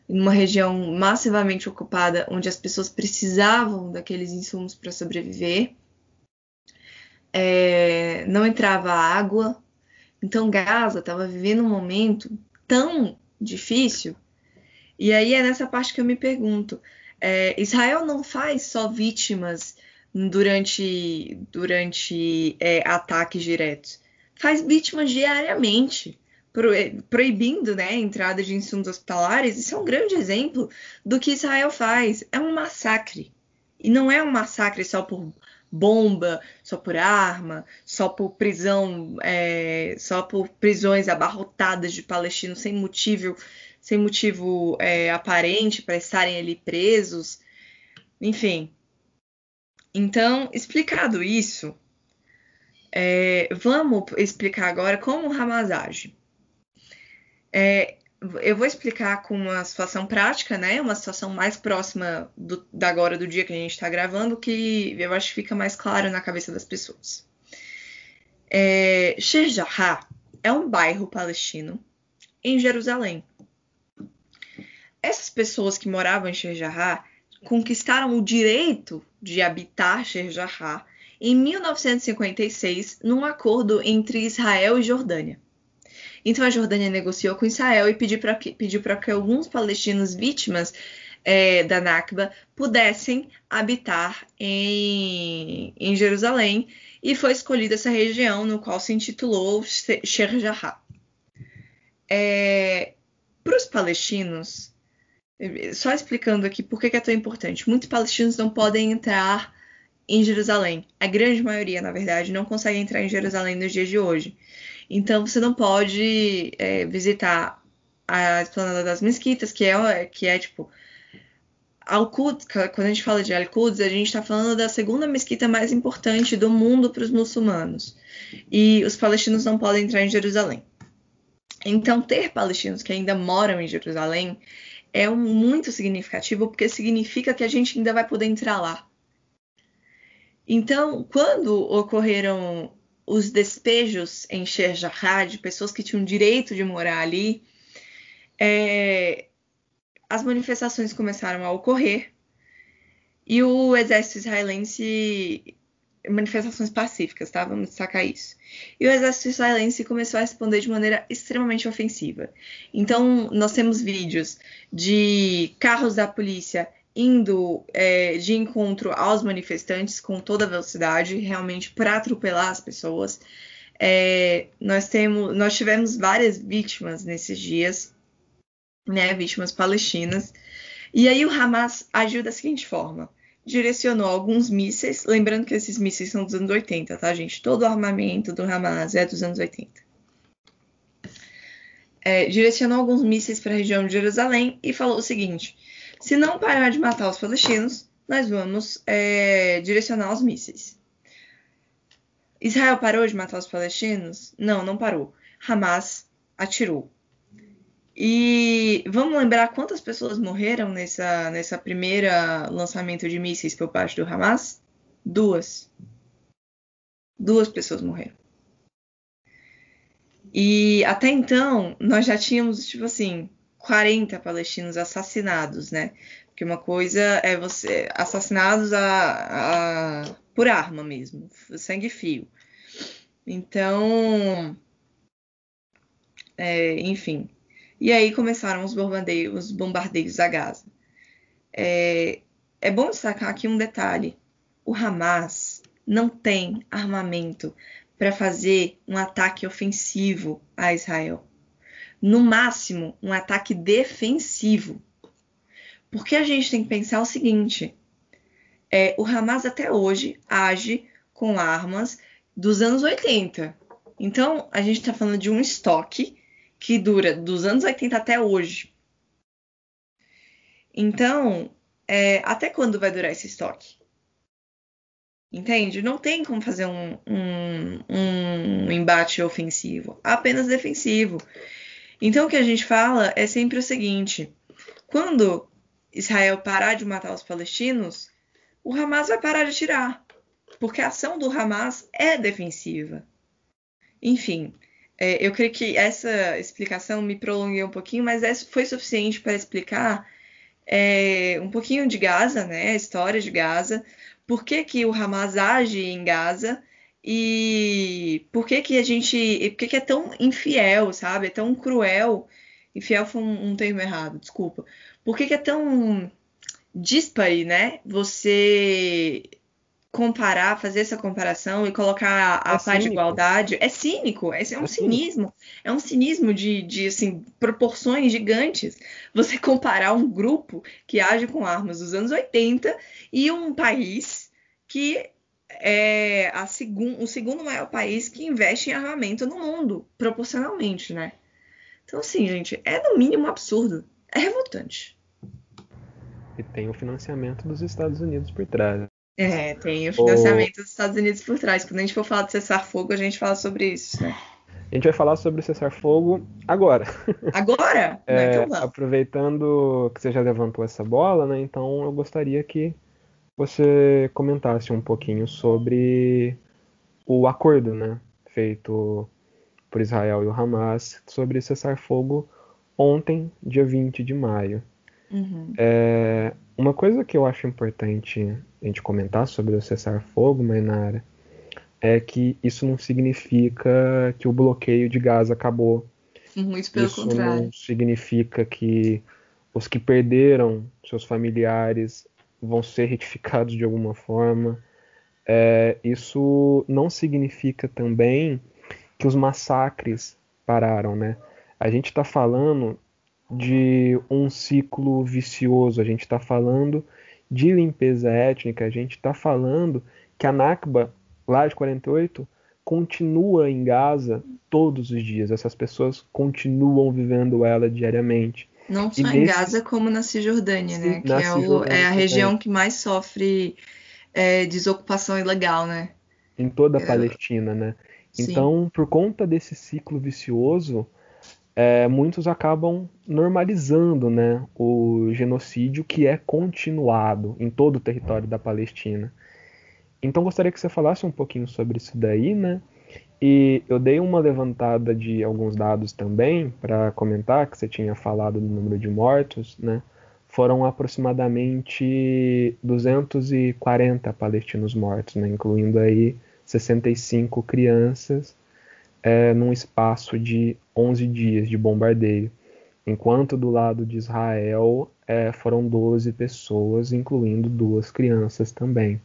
em uma região massivamente ocupada, onde as pessoas precisavam daqueles insumos para sobreviver. É, não entrava água. Então, Gaza estava vivendo um momento tão difícil. E aí é nessa parte que eu me pergunto: é, Israel não faz só vítimas durante, durante é, ataques diretos, faz vítimas diariamente proibindo né, a entrada de insumos hospitalares, isso é um grande exemplo do que Israel faz. É um massacre. E não é um massacre só por bomba, só por arma, só por prisão, é, só por prisões abarrotadas de palestinos sem motivo, sem motivo é, aparente para estarem ali presos. Enfim. Então, explicado isso, é, vamos explicar agora como o Hamas age. É, eu vou explicar com uma situação prática, né? Uma situação mais próxima do, da agora do dia que a gente está gravando, que eu acho que fica mais claro na cabeça das pessoas. É, é um bairro palestino em Jerusalém. Essas pessoas que moravam em Sheikh conquistaram o direito de habitar Sheikh em 1956 num acordo entre Israel e Jordânia. Então a Jordânia negociou com Israel e pediu para que, pediu que alguns palestinos vítimas é, da Nakba pudessem habitar em, em Jerusalém e foi escolhida essa região no qual se intitulou Sheikh Jarrah. É, para os palestinos, só explicando aqui por que é tão importante, muitos palestinos não podem entrar em Jerusalém. A grande maioria, na verdade, não consegue entrar em Jerusalém nos dias de hoje. Então você não pode é, visitar a esplanada das mesquitas, que é, que é tipo. Al-Quds, quando a gente fala de Al-Quds, a gente está falando da segunda mesquita mais importante do mundo para os muçulmanos. E os palestinos não podem entrar em Jerusalém. Então, ter palestinos que ainda moram em Jerusalém é um, muito significativo, porque significa que a gente ainda vai poder entrar lá. Então, quando ocorreram os despejos em Sherjah, de pessoas que tinham direito de morar ali, é, as manifestações começaram a ocorrer e o exército israelense manifestações pacíficas, tá? Vamos destacar isso. E o exército israelense começou a responder de maneira extremamente ofensiva. Então, nós temos vídeos de carros da polícia indo é, de encontro aos manifestantes com toda velocidade, realmente para atropelar as pessoas. É, nós temos, nós tivemos várias vítimas nesses dias, né, vítimas palestinas. E aí o Hamas agiu da seguinte forma: direcionou alguns mísseis, lembrando que esses mísseis são dos anos 80, tá, gente? Todo o armamento do Hamas é dos anos 80. É, direcionou alguns mísseis para a região de Jerusalém e falou o seguinte: se não parar de matar os palestinos, nós vamos é, direcionar os mísseis. Israel parou de matar os palestinos? Não, não parou. Hamas atirou. E vamos lembrar quantas pessoas morreram nessa, nessa primeira lançamento de mísseis por parte do Hamas? Duas. Duas pessoas morreram. E até então, nós já tínhamos, tipo assim, 40 palestinos assassinados, né? Porque uma coisa é você. assassinados a, a por arma mesmo, sangue fio. Então. É, enfim. E aí começaram os bombardeios, os bombardeios a Gaza. É, é bom destacar aqui um detalhe: o Hamas não tem armamento para fazer um ataque ofensivo a Israel. No máximo, um ataque defensivo. Porque a gente tem que pensar o seguinte: é, o Hamas até hoje age com armas dos anos 80. Então, a gente está falando de um estoque que dura dos anos 80 até hoje. Então, é, até quando vai durar esse estoque? Entende? Não tem como fazer um, um, um embate ofensivo, apenas defensivo. Então, o que a gente fala é sempre o seguinte: quando Israel parar de matar os palestinos, o Hamas vai parar de atirar, porque a ação do Hamas é defensiva. Enfim, é, eu creio que essa explicação me prolonguei um pouquinho, mas essa foi suficiente para explicar é, um pouquinho de Gaza, né? A história de Gaza, por que, que o Hamas age em Gaza e por que, que a gente. Por que, que é tão infiel, sabe? É tão cruel. Infiel foi um, um termo errado, desculpa. Por que, que é tão dispare, né? Você comparar, fazer essa comparação e colocar a, é de igualdade é cínico, é, é um é cinismo, é um cinismo de, de assim, proporções gigantes. Você comparar um grupo que age com armas dos anos 80 e um país que é a segun, o segundo maior país que investe em armamento no mundo, proporcionalmente, né? Então, assim, gente, é no mínimo absurdo, é revoltante. E tem o financiamento dos Estados Unidos por trás. É, tem o financiamento dos Estados Unidos por trás. Quando a gente for falar de cessar-fogo, a gente fala sobre isso, né? A gente vai falar sobre o cessar-fogo agora. Agora? é, então aproveitando que você já levantou essa bola, né? Então eu gostaria que você comentasse um pouquinho sobre o acordo, né? Feito por Israel e o Hamas sobre cessar-fogo ontem, dia 20 de maio. Uhum. É, uma coisa que eu acho importante a gente comentar sobre o cessar-fogo, Mainara, é que isso não significa que o bloqueio de Gaza acabou. Muito pelo isso contrário. não significa que os que perderam seus familiares vão ser retificados de alguma forma. É, isso não significa também que os massacres pararam, né? A gente está falando de um ciclo vicioso, a gente está falando de limpeza étnica, a gente está falando que a Nakba, lá de 48, continua em Gaza todos os dias. Essas pessoas continuam vivendo ela diariamente. Não só em Gaza, como na Cisjordânia, né? Que é, o, é, a região que mais sofre é, desocupação ilegal, né? Em toda a é... Palestina, né? Sim. Então, por conta desse ciclo vicioso, é, muitos acabam normalizando né, o genocídio que é continuado em todo o território da Palestina. Então gostaria que você falasse um pouquinho sobre isso daí, né? E eu dei uma levantada de alguns dados também para comentar que você tinha falado do número de mortos, né? Foram aproximadamente 240 palestinos mortos, né? incluindo aí 65 crianças é, num espaço de 11 dias de bombardeio, enquanto do lado de Israel é, foram 12 pessoas, incluindo duas crianças também.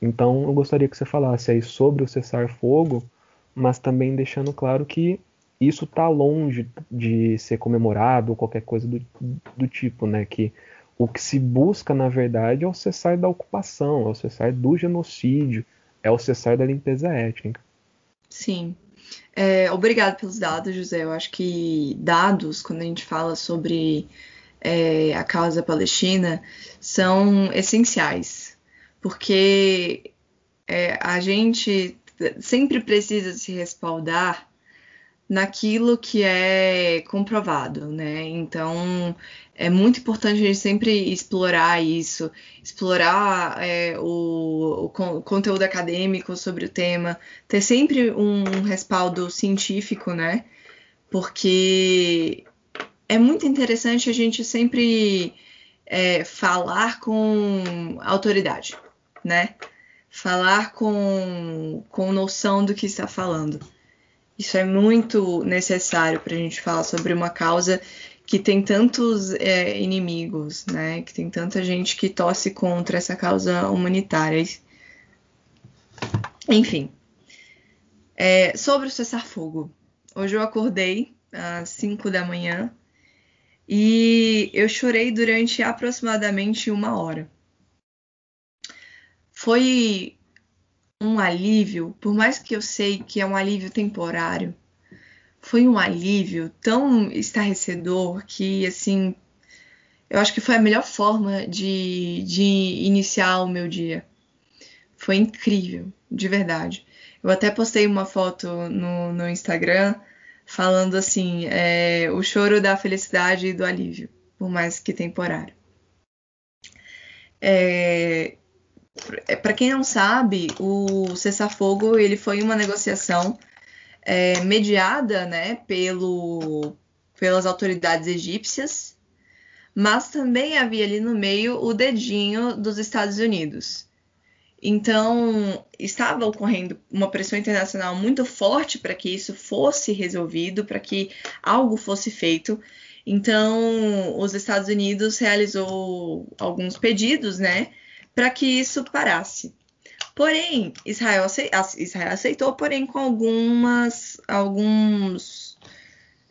Então eu gostaria que você falasse aí sobre o cessar-fogo, mas também deixando claro que isso está longe de ser comemorado ou qualquer coisa do, do tipo, né? Que o que se busca, na verdade, é o cessar da ocupação, é o cessar do genocídio, é o cessar da limpeza étnica. Sim. É, obrigado pelos dados, José. Eu acho que dados, quando a gente fala sobre é, a causa palestina, são essenciais, porque é, a gente sempre precisa se respaldar naquilo que é comprovado, né? Então é muito importante a gente sempre explorar isso, explorar é, o, o, conteúdo acadêmico sobre o tema, ter sempre um respaldo científico, né? Porque é muito interessante a gente sempre é, falar com autoridade, né? Falar com, com noção do que está falando. Isso é muito necessário para a gente falar sobre uma causa que tem tantos é, inimigos, né? Que tem tanta gente que torce contra essa causa humanitária. Enfim, é, sobre o cessar-fogo. Hoje eu acordei às 5 da manhã e eu chorei durante aproximadamente uma hora. Foi um alívio, por mais que eu sei que é um alívio temporário, foi um alívio tão estarrecedor que, assim, eu acho que foi a melhor forma de, de iniciar o meu dia. Foi incrível, de verdade. Eu até postei uma foto no, no Instagram falando assim: é, o choro da felicidade e do alívio, por mais que temporário. É, Para quem não sabe, o cessar-fogo ele foi uma negociação é, mediada né, pelo, pelas autoridades egípcias, mas também havia ali no meio o dedinho dos Estados Unidos. Então, estava ocorrendo uma pressão internacional muito forte para que isso fosse resolvido, para que algo fosse feito. Então, os Estados Unidos realizou alguns pedidos, né, para que isso parasse. Porém, Israel, aceitou, porém com algumas, alguns,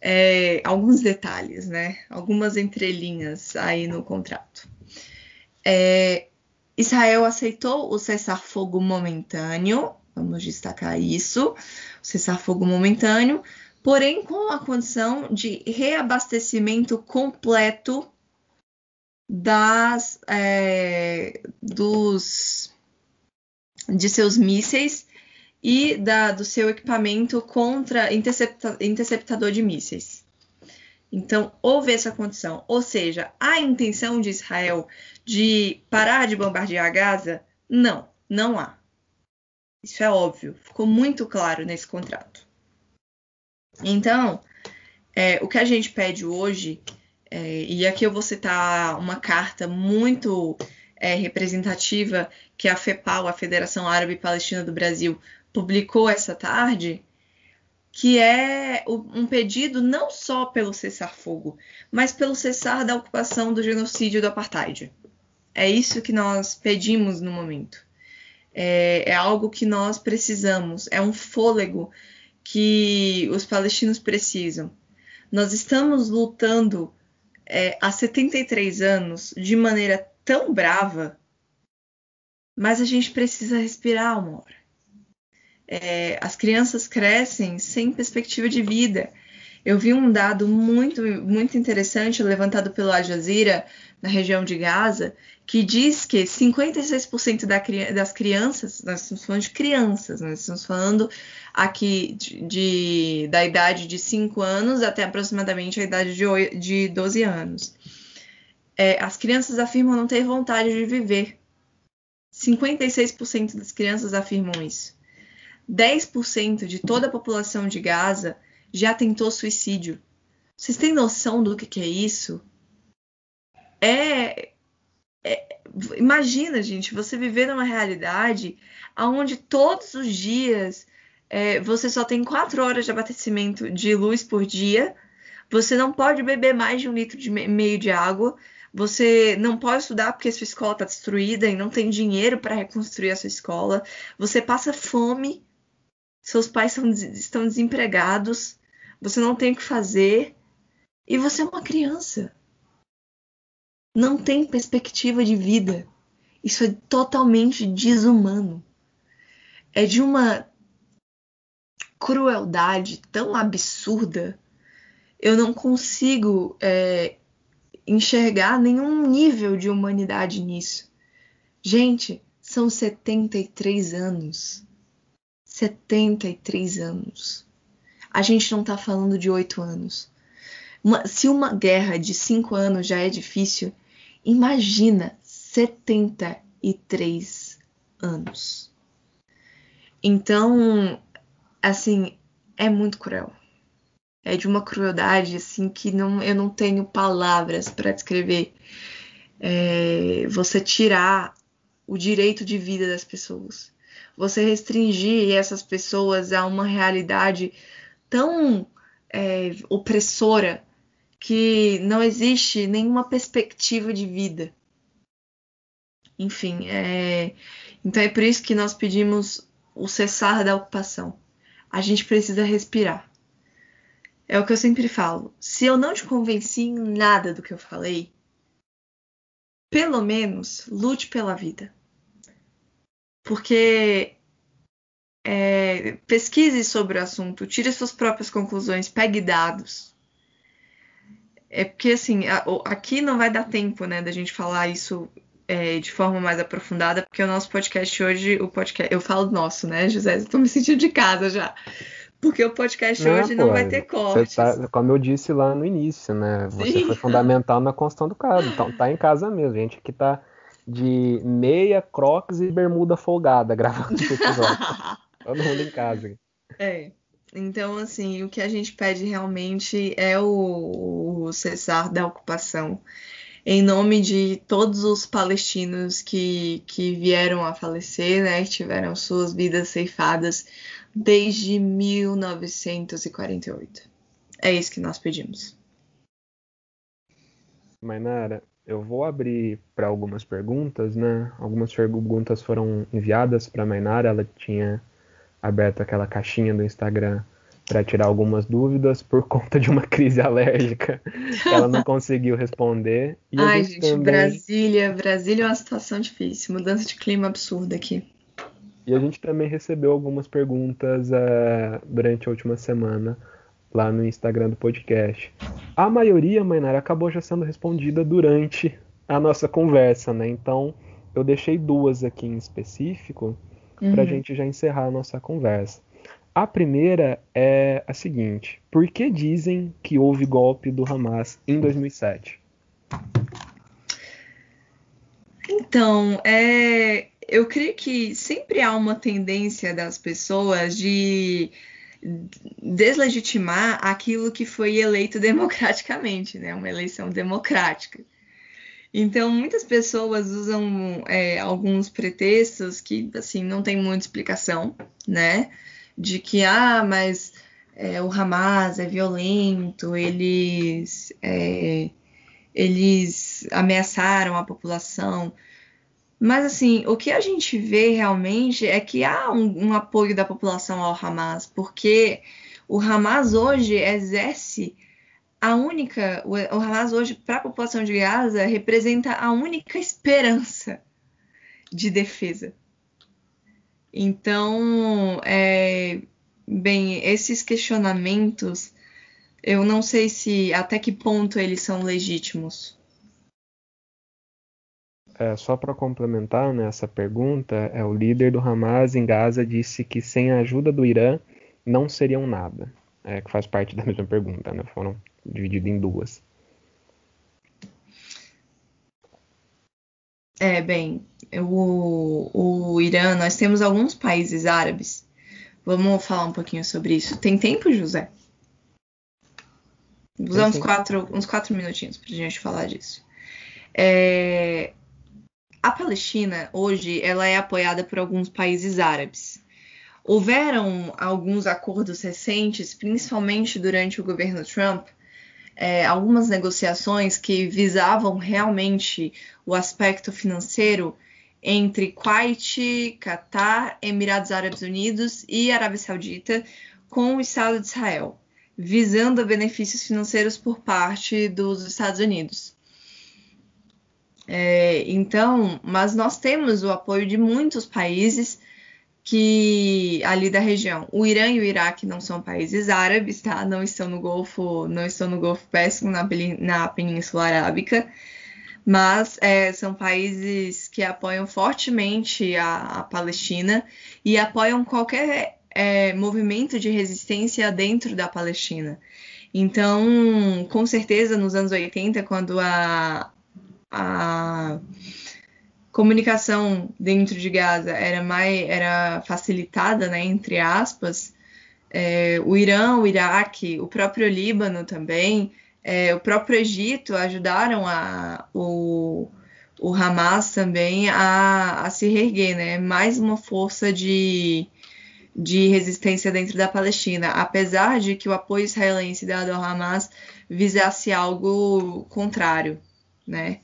é, alguns detalhes, né, algumas entrelinhas aí no contrato. É, Israel aceitou o cessar-fogo momentâneo, vamos destacar isso, cessar-fogo momentâneo, porém com a condição de reabastecimento completo das é, dos de seus mísseis e da, do seu equipamento contra intercepta, interceptador de mísseis. Então, houve essa condição. Ou seja, a intenção de Israel de parar de bombardear Gaza? Não, não há. Isso é óbvio, ficou muito claro nesse contrato. Então, é, o que a gente pede hoje, é, e aqui eu vou citar uma carta muito é, representativa que a FEPAL, a Federação Árabe Palestina do Brasil, publicou essa tarde, que é um pedido não só pelo cessar-fogo, mas pelo cessar da ocupação do genocídio do apartheid. É isso que nós pedimos no momento. É, é algo que nós precisamos, é um fôlego que os palestinos precisam. Nós estamos lutando é, há 73 anos de maneira tão brava, mas a gente precisa respirar uma hora é, as crianças crescem sem perspectiva de vida. Eu vi um dado muito, muito interessante levantado pelo Al Jazeera na região de Gaza, que diz que 56% da, das crianças, nós estamos falando de crianças, nós estamos falando aqui de, de da idade de 5 anos até aproximadamente a idade de, 8, de 12 anos. É, as crianças afirmam não ter vontade de viver. 56% das crianças afirmam isso. 10% de toda a população de Gaza já tentou suicídio. Vocês têm noção do que, que é isso? É, é, imagina, gente, você viver numa realidade onde todos os dias é, você só tem 4 horas de abastecimento de luz por dia, você não pode beber mais de um litro de meio de água, você não pode estudar porque sua escola está destruída e não tem dinheiro para reconstruir a sua escola, você passa fome seus pais são, estão desempregados, você não tem o que fazer e você é uma criança. Não tem perspectiva de vida. Isso é totalmente desumano. É de uma crueldade tão absurda. Eu não consigo é, enxergar nenhum nível de humanidade nisso. Gente, são 73 anos. 73 anos. a gente não está falando de oito anos. Uma, se uma guerra de cinco anos já é difícil, imagina 73 anos. Então, assim, é muito cruel. É de uma crueldade assim que não, eu não tenho palavras para descrever. É, você tirar o direito de vida das pessoas. Você restringir essas pessoas a uma realidade tão é, opressora que não existe nenhuma perspectiva de vida. Enfim, é... então é por isso que nós pedimos o cessar da ocupação. A gente precisa respirar. É o que eu sempre falo. Se eu não te convenci em nada do que eu falei, pelo menos lute pela vida. Porque é, pesquise sobre o assunto, tire suas próprias conclusões, pegue dados. É porque assim, aqui não vai dar tempo, né, da gente falar isso é, de forma mais aprofundada, porque o nosso podcast hoje, o podcast, eu falo nosso, né, José? Estou me sentindo de casa já. Porque o podcast não, hoje pô, não vai ter cortes. Tá, como eu disse lá no início, né? Você Sim. foi fundamental na construção do caso. Então tá em casa mesmo. gente que tá de meia, crocs e bermuda folgada gravando esse episódio. Todo mundo em casa. É. Então, assim, o que a gente pede realmente é o, o cessar da ocupação. Em nome de todos os palestinos que, que vieram a falecer, né, que tiveram suas vidas ceifadas desde 1948. É isso que nós pedimos. Mainara, eu vou abrir para algumas perguntas, né? Algumas perguntas foram enviadas para Mainara, ela tinha aberto aquela caixinha do Instagram para tirar algumas dúvidas por conta de uma crise alérgica. Ela não conseguiu responder. Ai, gente, também... Brasília, Brasília é uma situação difícil, mudança de clima absurda aqui. E a gente também recebeu algumas perguntas uh, durante a última semana lá no Instagram do podcast. A maioria, Mainara, acabou já sendo respondida durante a nossa conversa, né? Então, eu deixei duas aqui em específico uhum. para a gente já encerrar a nossa conversa. A primeira é a seguinte: por que dizem que houve golpe do Hamas em 2007? Então, é, eu creio que sempre há uma tendência das pessoas de deslegitimar aquilo que foi eleito democraticamente, né? Uma eleição democrática. Então, muitas pessoas usam é, alguns pretextos que, assim, não tem muita explicação, né? De que, ah, mas é, o Hamas é violento, eles, é, eles ameaçaram a população. Mas, assim, o que a gente vê realmente é que há um, um apoio da população ao Hamas, porque o Hamas hoje exerce a única. O, Hamas hoje, para a população de Gaza, representa a única esperança de defesa. Então, é, bem, esses questionamentos, eu não sei se até que ponto eles são legítimos. É, só para complementar né, essa pergunta, é o líder do Hamas em Gaza disse que sem a ajuda do Irã não seriam nada. É, que faz parte da mesma pergunta, né? Foram divididos em duas. É, bem, o, o Irã, nós temos alguns países árabes. Vamos falar um pouquinho sobre isso. Tem tempo, José? Usar uns quatro, uns quatro minutinhos para a gente falar disso. É, a Palestina, hoje, ela é apoiada por alguns países árabes. Houveram alguns acordos recentes, principalmente durante o governo Trump, é, algumas negociações que visavam realmente o aspecto financeiro entre Kuwait, Catar, Emirados Árabes Unidos e Arábia Saudita com o Estado de Israel, visando benefícios financeiros por parte dos Estados Unidos. É, então, mas nós temos o apoio de muitos países que ali da região. O Irã e o Iraque não são países árabes, tá? Não estão no Golfo, não estão no Golfo Pérsico, na, na Península Arábica, mas é, são países que apoiam fortemente a, a, Palestina e apoiam qualquer é, movimento de resistência dentro da Palestina. Então, com certeza, nos anos 80, quando a, a comunicação dentro de Gaza era mais era facilitada, né, entre aspas, é, o Irã, o Iraque, o próprio Líbano também, é, o próprio Egito ajudaram a, o, o Hamas também a, a se reerguer, né? Mais uma força de, de resistência dentro da Palestina, apesar de que o apoio israelense dado ao Hamas visasse algo contrário, né?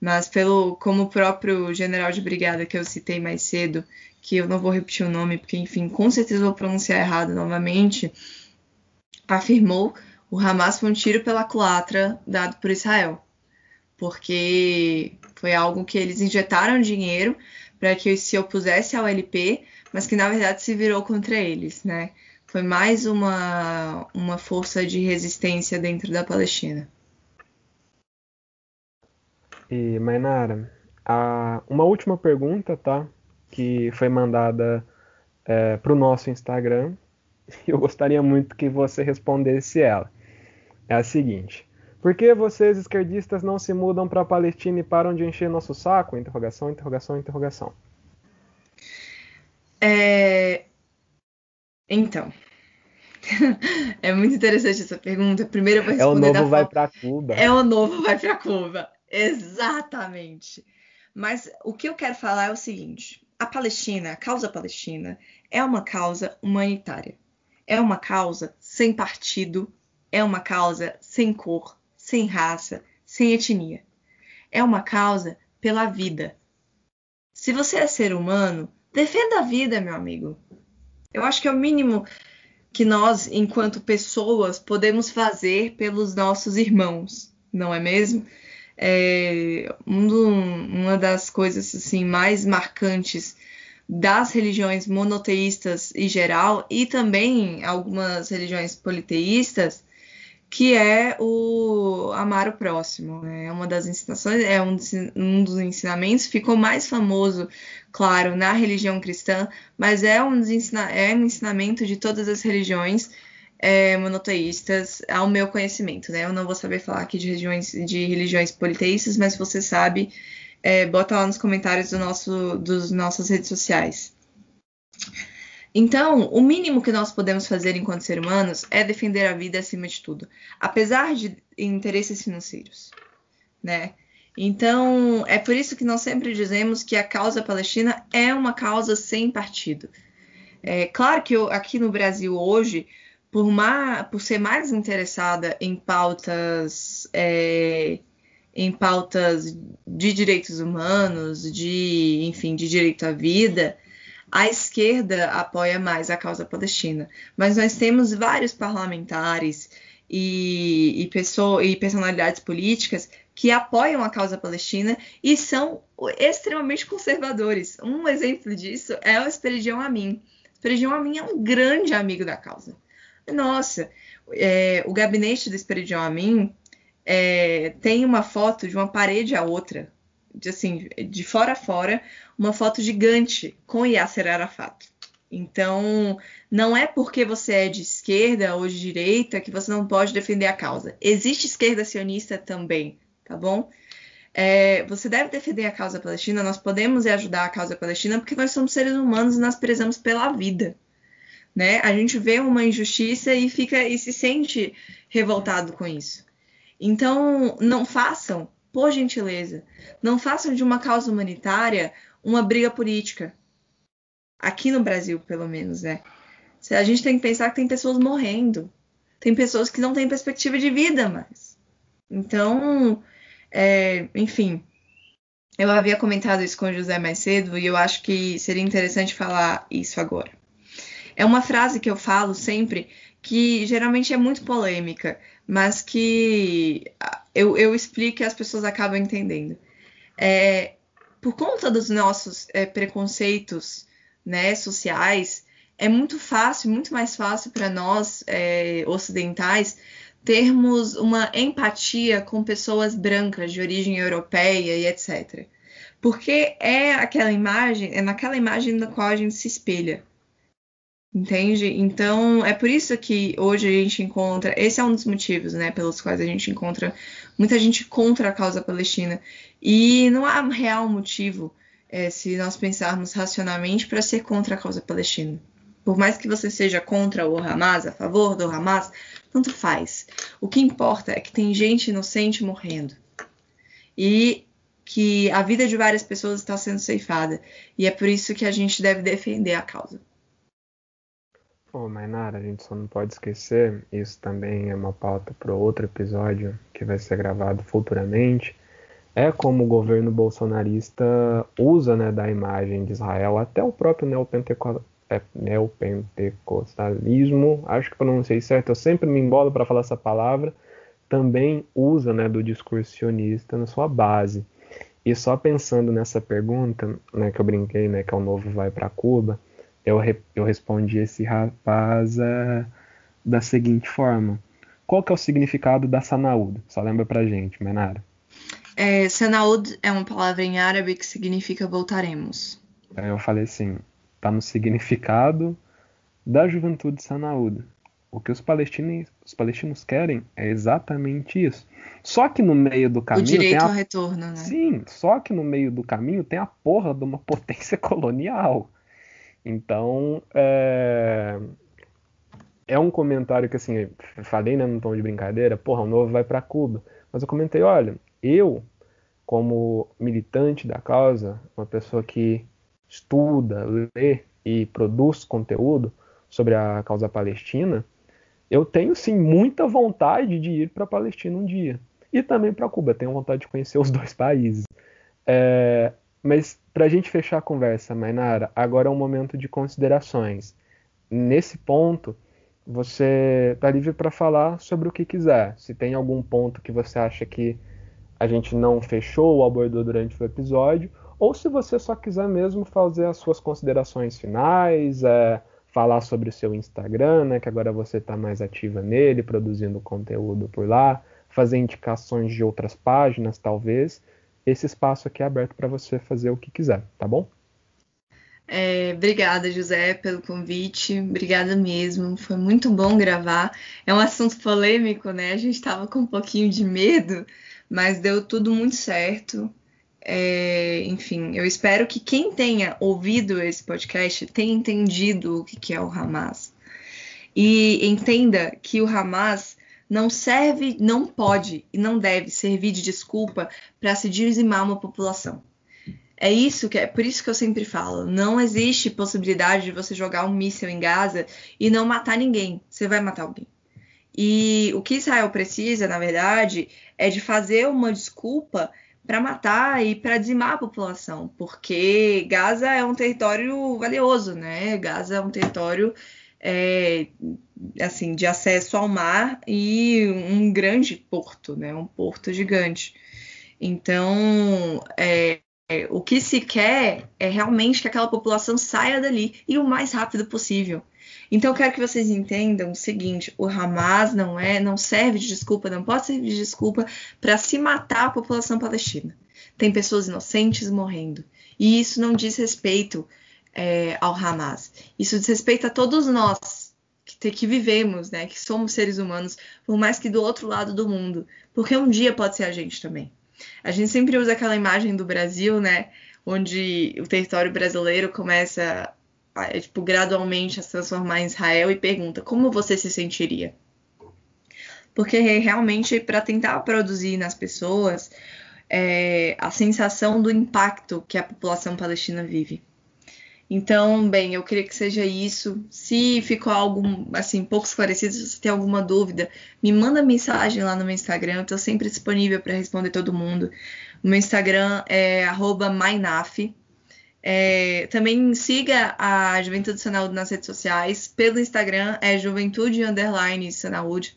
Mas pelo como o próprio general de brigada que eu citei mais cedo, que eu não vou repetir o nome porque enfim, com certeza vou pronunciar errado novamente, afirmou o Hamas foi um tiro pela culatra dado por Israel, porque foi algo que eles injetaram dinheiro para que se opusesse ao LP, mas que na verdade se virou contra eles, né? Foi mais uma, uma força de resistência dentro da Palestina. E, Mainara, a, uma última pergunta, tá? Que foi mandada é, para o nosso Instagram. E eu gostaria muito que você respondesse ela. É a seguinte: Por que vocês esquerdistas não se mudam para a Palestina e param de encher nosso saco? Interrogação, interrogação, interrogação. É... Então, é muito interessante essa pergunta. Primeiro eu vou responder É o novo vai para Cuba. É o novo vai para Cuba. Exatamente. Mas o que eu quero falar é o seguinte: a Palestina, a causa palestina, é uma causa humanitária. É uma causa sem partido, é uma causa sem cor, sem raça, sem etnia. É uma causa pela vida. Se você é ser humano, defenda a vida, meu amigo. Eu acho que é o mínimo que nós, enquanto pessoas, podemos fazer pelos nossos irmãos, não é mesmo? É, um uma das coisas assim mais marcantes das religiões monoteístas em geral e também algumas religiões politeístas, que é o amar o próximo. Né? É uma das ensinações, é um, um dos ensinamentos, ficou mais famoso, claro, na religião cristã, mas é um, ensina, é um ensinamento de todas as religiões é, monoteístas, ao meu conhecimento, né? Eu não vou saber falar aqui de, religiões, de religiões politeístas, mas se você sabe, é, bota lá nos comentários do nosso, dos nossas redes sociais. Então, o mínimo que nós podemos fazer enquanto seres humanos é defender a vida acima de tudo, apesar de interesses financeiros, né? Então, é por isso que nós sempre dizemos que a causa palestina é uma causa sem partido. É claro que eu, aqui no Brasil hoje por, por ser mais interessada em pautas é, em pautas de direitos humanos, de enfim, de direito à vida, a esquerda apoia mais a causa palestina. Mas nós temos vários parlamentares e, e, pessoa, e personalidades políticas que apoiam a causa palestina e são extremamente conservadores. Um exemplo disso é o Esperidião Amin. Esperidião Amin é um grande amigo da causa. Nossa, é, o gabinete do Esperidião Amin é, tem uma foto de uma parede à outra, de, assim, de fora a fora, uma foto gigante com Yasser Arafat. Então, não é porque você é de esquerda ou de direita que você não pode defender a causa. Existe esquerda sionista também, tá bom? É, você deve defender a causa palestina, nós podemos ajudar a causa palestina porque nós somos seres humanos e nós prezamos pela vida né? A gente vê uma injustiça e fica e se sente revoltado com isso. Então, não façam, por gentileza, não façam de uma causa humanitária uma briga política. Aqui no Brasil, pelo menos, né? A gente tem que pensar que tem pessoas morrendo, tem pessoas que não têm perspectiva de vida mais. Então, é, enfim, eu havia comentado isso com o José mais cedo e eu acho que seria interessante falar isso agora. É uma frase que eu falo sempre que geralmente é muito polêmica, mas que eu, eu explico e as pessoas acabam entendendo. É, por conta dos nossos é, preconceitos né, sociais, é muito fácil, muito mais fácil para nós é, ocidentais termos uma empatia com pessoas brancas de origem europeia e etc. Porque é aquela imagem, é naquela imagem na qual a gente se espelha Entende? Então, é por isso que hoje a gente encontra. Esse é um dos motivos, né, pelos quais a gente encontra muita gente contra a causa palestina. E não há real motivo, é, se nós pensarmos racionalmente, para ser contra a causa palestina. Por mais que você seja contra o Hamas, a favor do Hamas, tanto faz. O que importa é que tem gente inocente morrendo. E que a vida de várias pessoas está sendo ceifada. E é por isso que a gente deve defender a causa. Ô, oh, Mainara, a gente só não pode esquecer, isso também é uma pauta para outro episódio que vai ser gravado futuramente, é como o governo bolsonarista usa né, da imagem de Israel, até o próprio é, neopentecostalismo, acho que pronunciei certo, eu sempre me embolo para falar essa palavra, também usa né, do discurso sionista na sua base. E só pensando nessa pergunta, né, que eu brinquei, né, que é o novo vai para Cuba, eu, eu respondi esse rapaz uh, da seguinte forma: Qual que é o significado da Sanaúd? Só lembra pra gente, Menara. É, Sanaúd é uma palavra em árabe que significa voltaremos. Aí eu falei assim: tá no significado da juventude Sanaúd. O que os palestinos, os palestinos querem é exatamente isso. Só que no meio do caminho. O direito a... ao retorno, né? Sim, só que no meio do caminho tem a porra de uma potência colonial. Então, é, é um comentário que, assim, falei né, num tom de brincadeira, porra, o novo vai para Cuba. Mas eu comentei, olha, eu, como militante da causa, uma pessoa que estuda, lê e produz conteúdo sobre a causa palestina, eu tenho sim muita vontade de ir para a Palestina um dia. E também para Cuba, tenho vontade de conhecer os dois países. É, mas para a gente fechar a conversa, Mainara, agora é um momento de considerações. Nesse ponto, você está livre para falar sobre o que quiser. Se tem algum ponto que você acha que a gente não fechou ou abordou durante o episódio, ou se você só quiser mesmo fazer as suas considerações finais, é, falar sobre o seu Instagram, né, que agora você está mais ativa nele, produzindo conteúdo por lá, fazer indicações de outras páginas, talvez esse espaço aqui é aberto para você fazer o que quiser, tá bom? É, obrigada, José, pelo convite. Obrigada mesmo. Foi muito bom gravar. É um assunto polêmico, né? A gente estava com um pouquinho de medo, mas deu tudo muito certo. É, enfim, eu espero que quem tenha ouvido esse podcast tenha entendido o que é o Hamas. E entenda que o Hamas não serve, não pode e não deve servir de desculpa para se dizimar uma população. É isso que é por isso que eu sempre falo, não existe possibilidade de você jogar um míssil em Gaza e não matar ninguém. Você vai matar alguém. E o que Israel precisa, na verdade, é de fazer uma desculpa para matar e para dizimar a população, porque Gaza é um território valioso, né? Gaza é um território é, assim de acesso ao mar e um grande porto, né? Um porto gigante. Então, é, o que se quer é realmente que aquela população saia dali e o mais rápido possível. Então, eu quero que vocês entendam o seguinte: o Hamas não é, não serve de desculpa, não pode servir de desculpa para se matar a população palestina. Tem pessoas inocentes morrendo. E isso não diz respeito é, ao Hamas. Isso diz respeito a todos nós que, que vivemos, né, que somos seres humanos, por mais que do outro lado do mundo, porque um dia pode ser a gente também. A gente sempre usa aquela imagem do Brasil, né, onde o território brasileiro começa a, tipo, gradualmente a se transformar em Israel e pergunta como você se sentiria? Porque realmente para tentar produzir nas pessoas é, a sensação do impacto que a população palestina vive. Então, bem, eu queria que seja isso. Se ficou algo assim pouco esclarecido, se você tem alguma dúvida, me manda mensagem lá no meu Instagram. Eu estou sempre disponível para responder todo mundo. O meu Instagram é @mainaf. É, também siga a Juventude Sanaúde nas redes sociais. Pelo Instagram é Juventude Underline Sanaúde.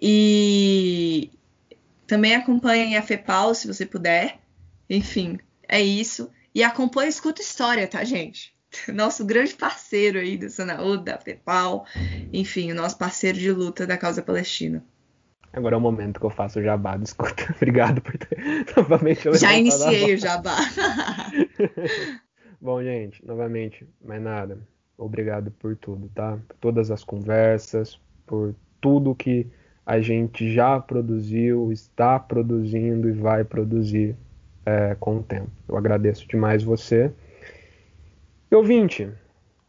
E também acompanhe a FEPAL se você puder. Enfim, é isso. E acompanha Escuta História, tá, gente? Nosso grande parceiro aí do Sanaúd, da FEPAL, enfim, o nosso parceiro de luta da causa palestina. Agora é o momento que eu faço o jabá do Escuta. Obrigado por ter novamente Já iniciei o jabá. Bom, gente, novamente, mais nada. obrigado por tudo, tá? Por todas as conversas, por tudo que a gente já produziu, está produzindo e vai produzir é, com o tempo. Eu agradeço demais você. E ouvinte,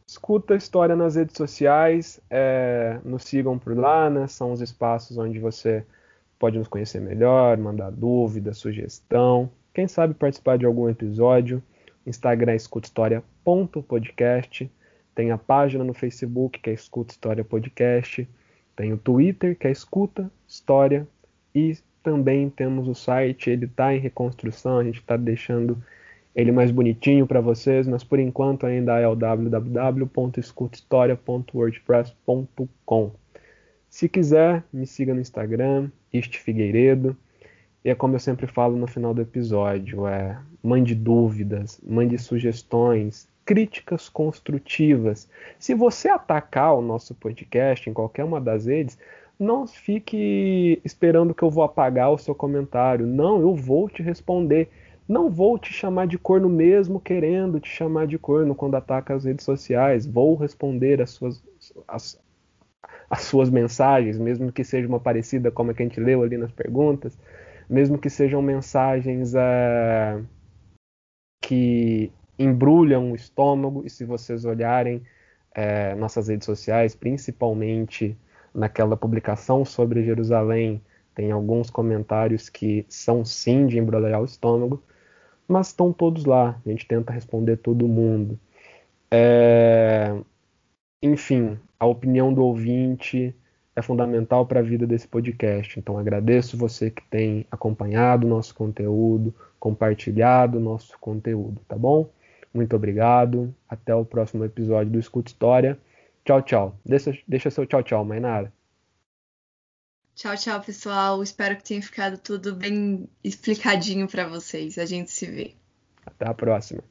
escuta a história nas redes sociais, é, nos sigam por lá, né? São os espaços onde você pode nos conhecer melhor, mandar dúvida, sugestão, quem sabe participar de algum episódio. Instagram é escutahistoria.podcast, tem a página no Facebook que é Escuta História Podcast, tem o Twitter que é Escuta História e também temos o site, ele está em reconstrução, a gente está deixando ele mais bonitinho para vocês, mas por enquanto ainda é o www.escutahistoria.wordpress.com. Se quiser, me siga no Instagram, Este Figueiredo. E é como eu sempre falo no final do episódio, é mande dúvidas, mande sugestões, críticas construtivas. Se você atacar o nosso podcast em qualquer uma das redes, não fique esperando que eu vou apagar o seu comentário. Não, eu vou te responder. Não vou te chamar de corno mesmo querendo te chamar de corno quando ataca as redes sociais. Vou responder as suas, as, as suas mensagens, mesmo que seja uma parecida como a que a gente leu ali nas perguntas, mesmo que sejam mensagens é, que embrulham o estômago, e se vocês olharem é, nossas redes sociais, principalmente naquela publicação sobre Jerusalém, tem alguns comentários que são sim de embrulhar o estômago, mas estão todos lá. A gente tenta responder todo mundo. É... Enfim, a opinião do ouvinte é fundamental para a vida desse podcast. Então agradeço você que tem acompanhado o nosso conteúdo, compartilhado o nosso conteúdo, tá bom? Muito obrigado. Até o próximo episódio do Escuta História. Tchau, tchau. Deixa, deixa seu tchau, tchau, Mainara. Tchau, tchau, pessoal. Espero que tenha ficado tudo bem explicadinho para vocês. A gente se vê. Até a próxima.